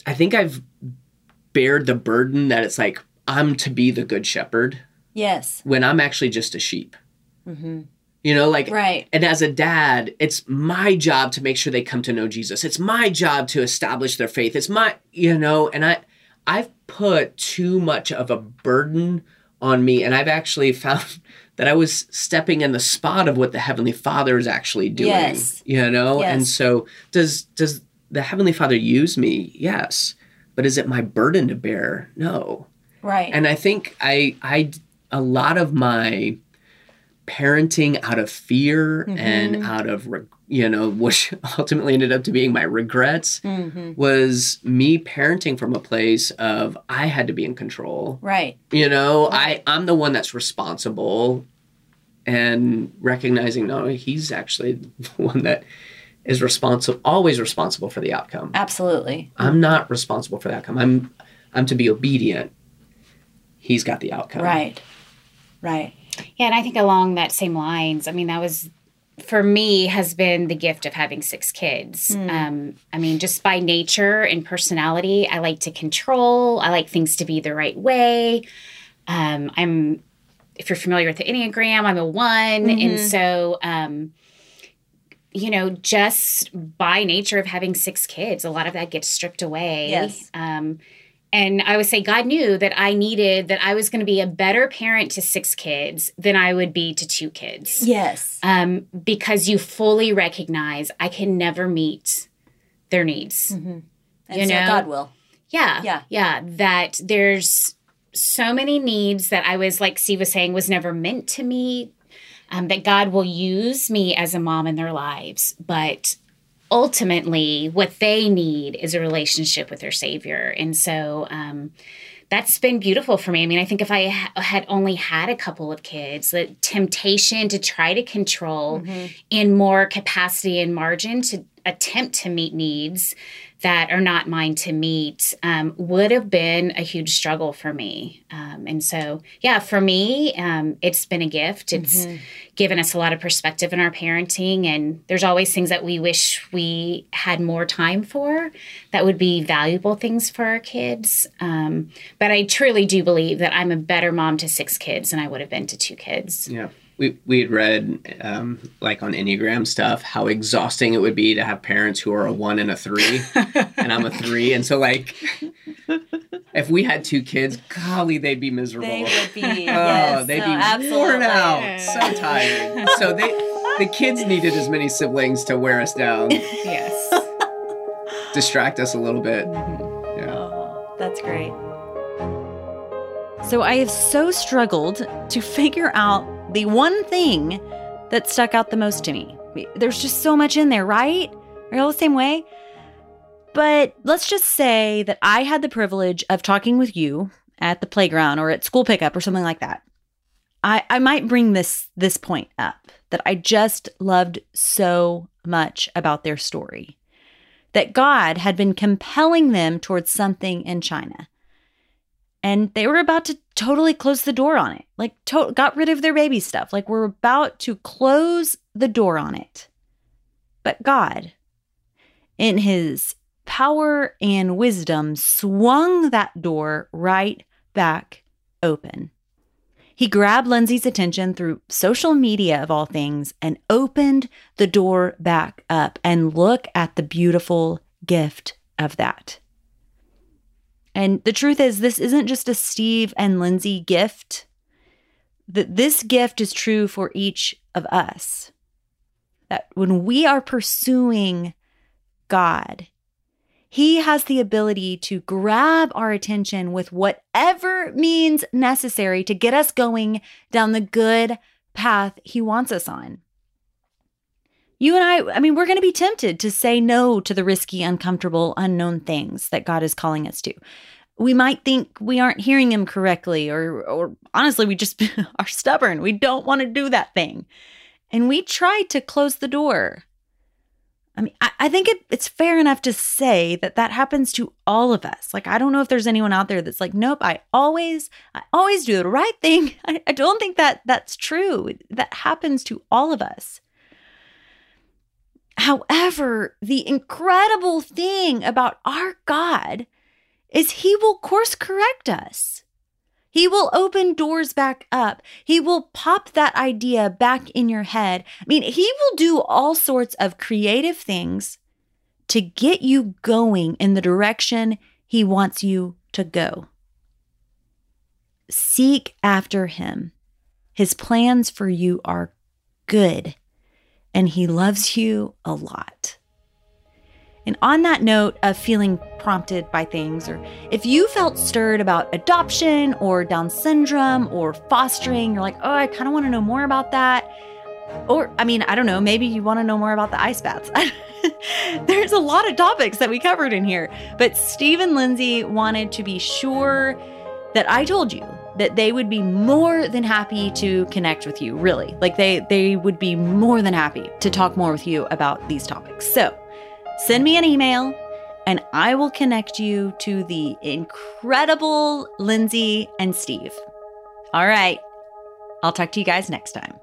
Speaker 3: I think I've bared the burden that it's like I'm to be the good shepherd
Speaker 1: Yes.
Speaker 3: when I'm actually just a sheep.
Speaker 1: hmm
Speaker 3: You know, like
Speaker 1: Right.
Speaker 3: and as a dad, it's my job to make sure they come to know Jesus. It's my job to establish their faith. It's my, you know, and I I've put too much of a burden on me and I've actually found that I was stepping in the spot of what the heavenly Father is actually doing.
Speaker 1: Yes.
Speaker 3: You know? And so does does the heavenly Father use me? Yes. But is it my burden to bear? No.
Speaker 1: Right.
Speaker 3: And I think I I a lot of my parenting out of fear and
Speaker 1: Mhm.
Speaker 3: out of re- you know which ultimately ended up to being my regrets
Speaker 1: Mm-hmm.
Speaker 3: was me parenting from a place of I had to be in control.
Speaker 1: Right.
Speaker 3: You know,
Speaker 1: Right.
Speaker 3: I I'm the one that's responsible and recognizing no he's actually the one that is responsible always responsible for the outcome.
Speaker 1: Absolutely.
Speaker 3: I'm not responsible for the outcome. I'm I'm to be obedient. He's got the outcome.
Speaker 1: Right. Right.
Speaker 2: Yeah, and I think along that same lines, I mean, that was for me has been the gift of having six kids. Um, I mean, just by nature and personality, I like to control. I like things to be the right way. Um, I'm, if you're familiar with the Enneagram, I'm a one, and so. Um, you know, just by nature of having six kids, a lot of that gets stripped away.
Speaker 1: Yes.
Speaker 2: Um, and I would say God knew that I needed that I was going to be a better parent to six kids than I would be to two kids.
Speaker 1: Yes.
Speaker 2: Um, because you fully recognize I can never meet their needs.
Speaker 1: And
Speaker 2: You
Speaker 1: so
Speaker 2: know?
Speaker 1: God will.
Speaker 2: Yeah.
Speaker 1: Yeah.
Speaker 2: Yeah. That there's so many needs that I was, like Steve was saying, was never meant to meet. Um, that God will use me as a mom in their lives. But ultimately, what they need is a relationship with their Savior. And so, um, that's been beautiful for me. I mean, I think if I ha- had only had a couple of kids, the temptation to try to control in more capacity and margin to attempt to meet needs that are not mine to meet um, would have been a huge struggle for me. Um, and so, yeah, for me, um, it's been a gift. It's given us a lot of perspective in our parenting. And there's always things that we wish we had more time for that would be valuable things for our kids. Um, but I truly do believe that I'm a better mom to six kids than I would have been to two kids.
Speaker 3: Yeah. We, we had read um, like on Enneagram stuff how exhausting it would be to have parents who are a one and a three, and I'm a three, and so like if we had two kids, golly, they'd be miserable.
Speaker 1: They would be.
Speaker 3: Oh,
Speaker 1: yes.
Speaker 3: they'd
Speaker 1: No,
Speaker 3: be
Speaker 1: absolutely.
Speaker 3: worn out, so tired. So they, the kids needed as many siblings to wear us down,
Speaker 2: Yes.
Speaker 3: distract us a little bit. Yeah.
Speaker 1: Oh, that's great. So I have so struggled to figure out the one thing that stuck out the most to me. There's just so much in there, right? Are you all the same way? But let's just say that I had the privilege of talking with you at the playground or at school pickup or something like that. I, I might bring this this point up that I just loved so much about their story. That God had been compelling them towards something in China. And they were about to totally closed the door on it. Like to- got rid of their baby stuff. Like we're about to close the door on it. But God, in his power and wisdom, swung that door right back open. He grabbed Lindsay's attention through social media, of all things, and opened the door back up. And look at the beautiful gift of that. And the truth is, this isn't just a Steve and Lindsay gift. That this gift is true for each of us. That when we are pursuing God, He has the ability to grab our attention with whatever means necessary to get us going down the good path He wants us on. You and I, I mean, we're going to be tempted to say no to the risky, uncomfortable, unknown things that God is calling us to. We might think we aren't hearing Him correctly, or, or honestly, we just are stubborn. We don't want to do that thing. And we try to close the door. I mean, I, I think it, it's fair enough to say that that happens to all of us. Like, I don't know if there's anyone out there that's like, nope, I always, I always do the right thing. I, I don't think that that's true. That happens to all of us. However, the incredible thing about our God is He will course correct us. He will open doors back up. He will pop that idea back in your head. I mean, He will do all sorts of creative things to get you going in the direction He wants you to go. Seek after Him. His plans for you are good and he loves you a lot. And on that note of feeling prompted by things, or if you felt stirred about adoption or Down syndrome or fostering, you're like, oh, I kind of want to know more about that. Or, I mean, I don't know, maybe you want to know more about the ice baths. There's a lot of topics that we covered in here, but Steve and Lindsay wanted to be sure that I told you that they would be more than happy to connect with you, really. Like they they would be more than happy to talk more with you about these topics. So, send me an email and I will connect you to the incredible Lindsay and Steve. All right. I'll talk to you guys next time.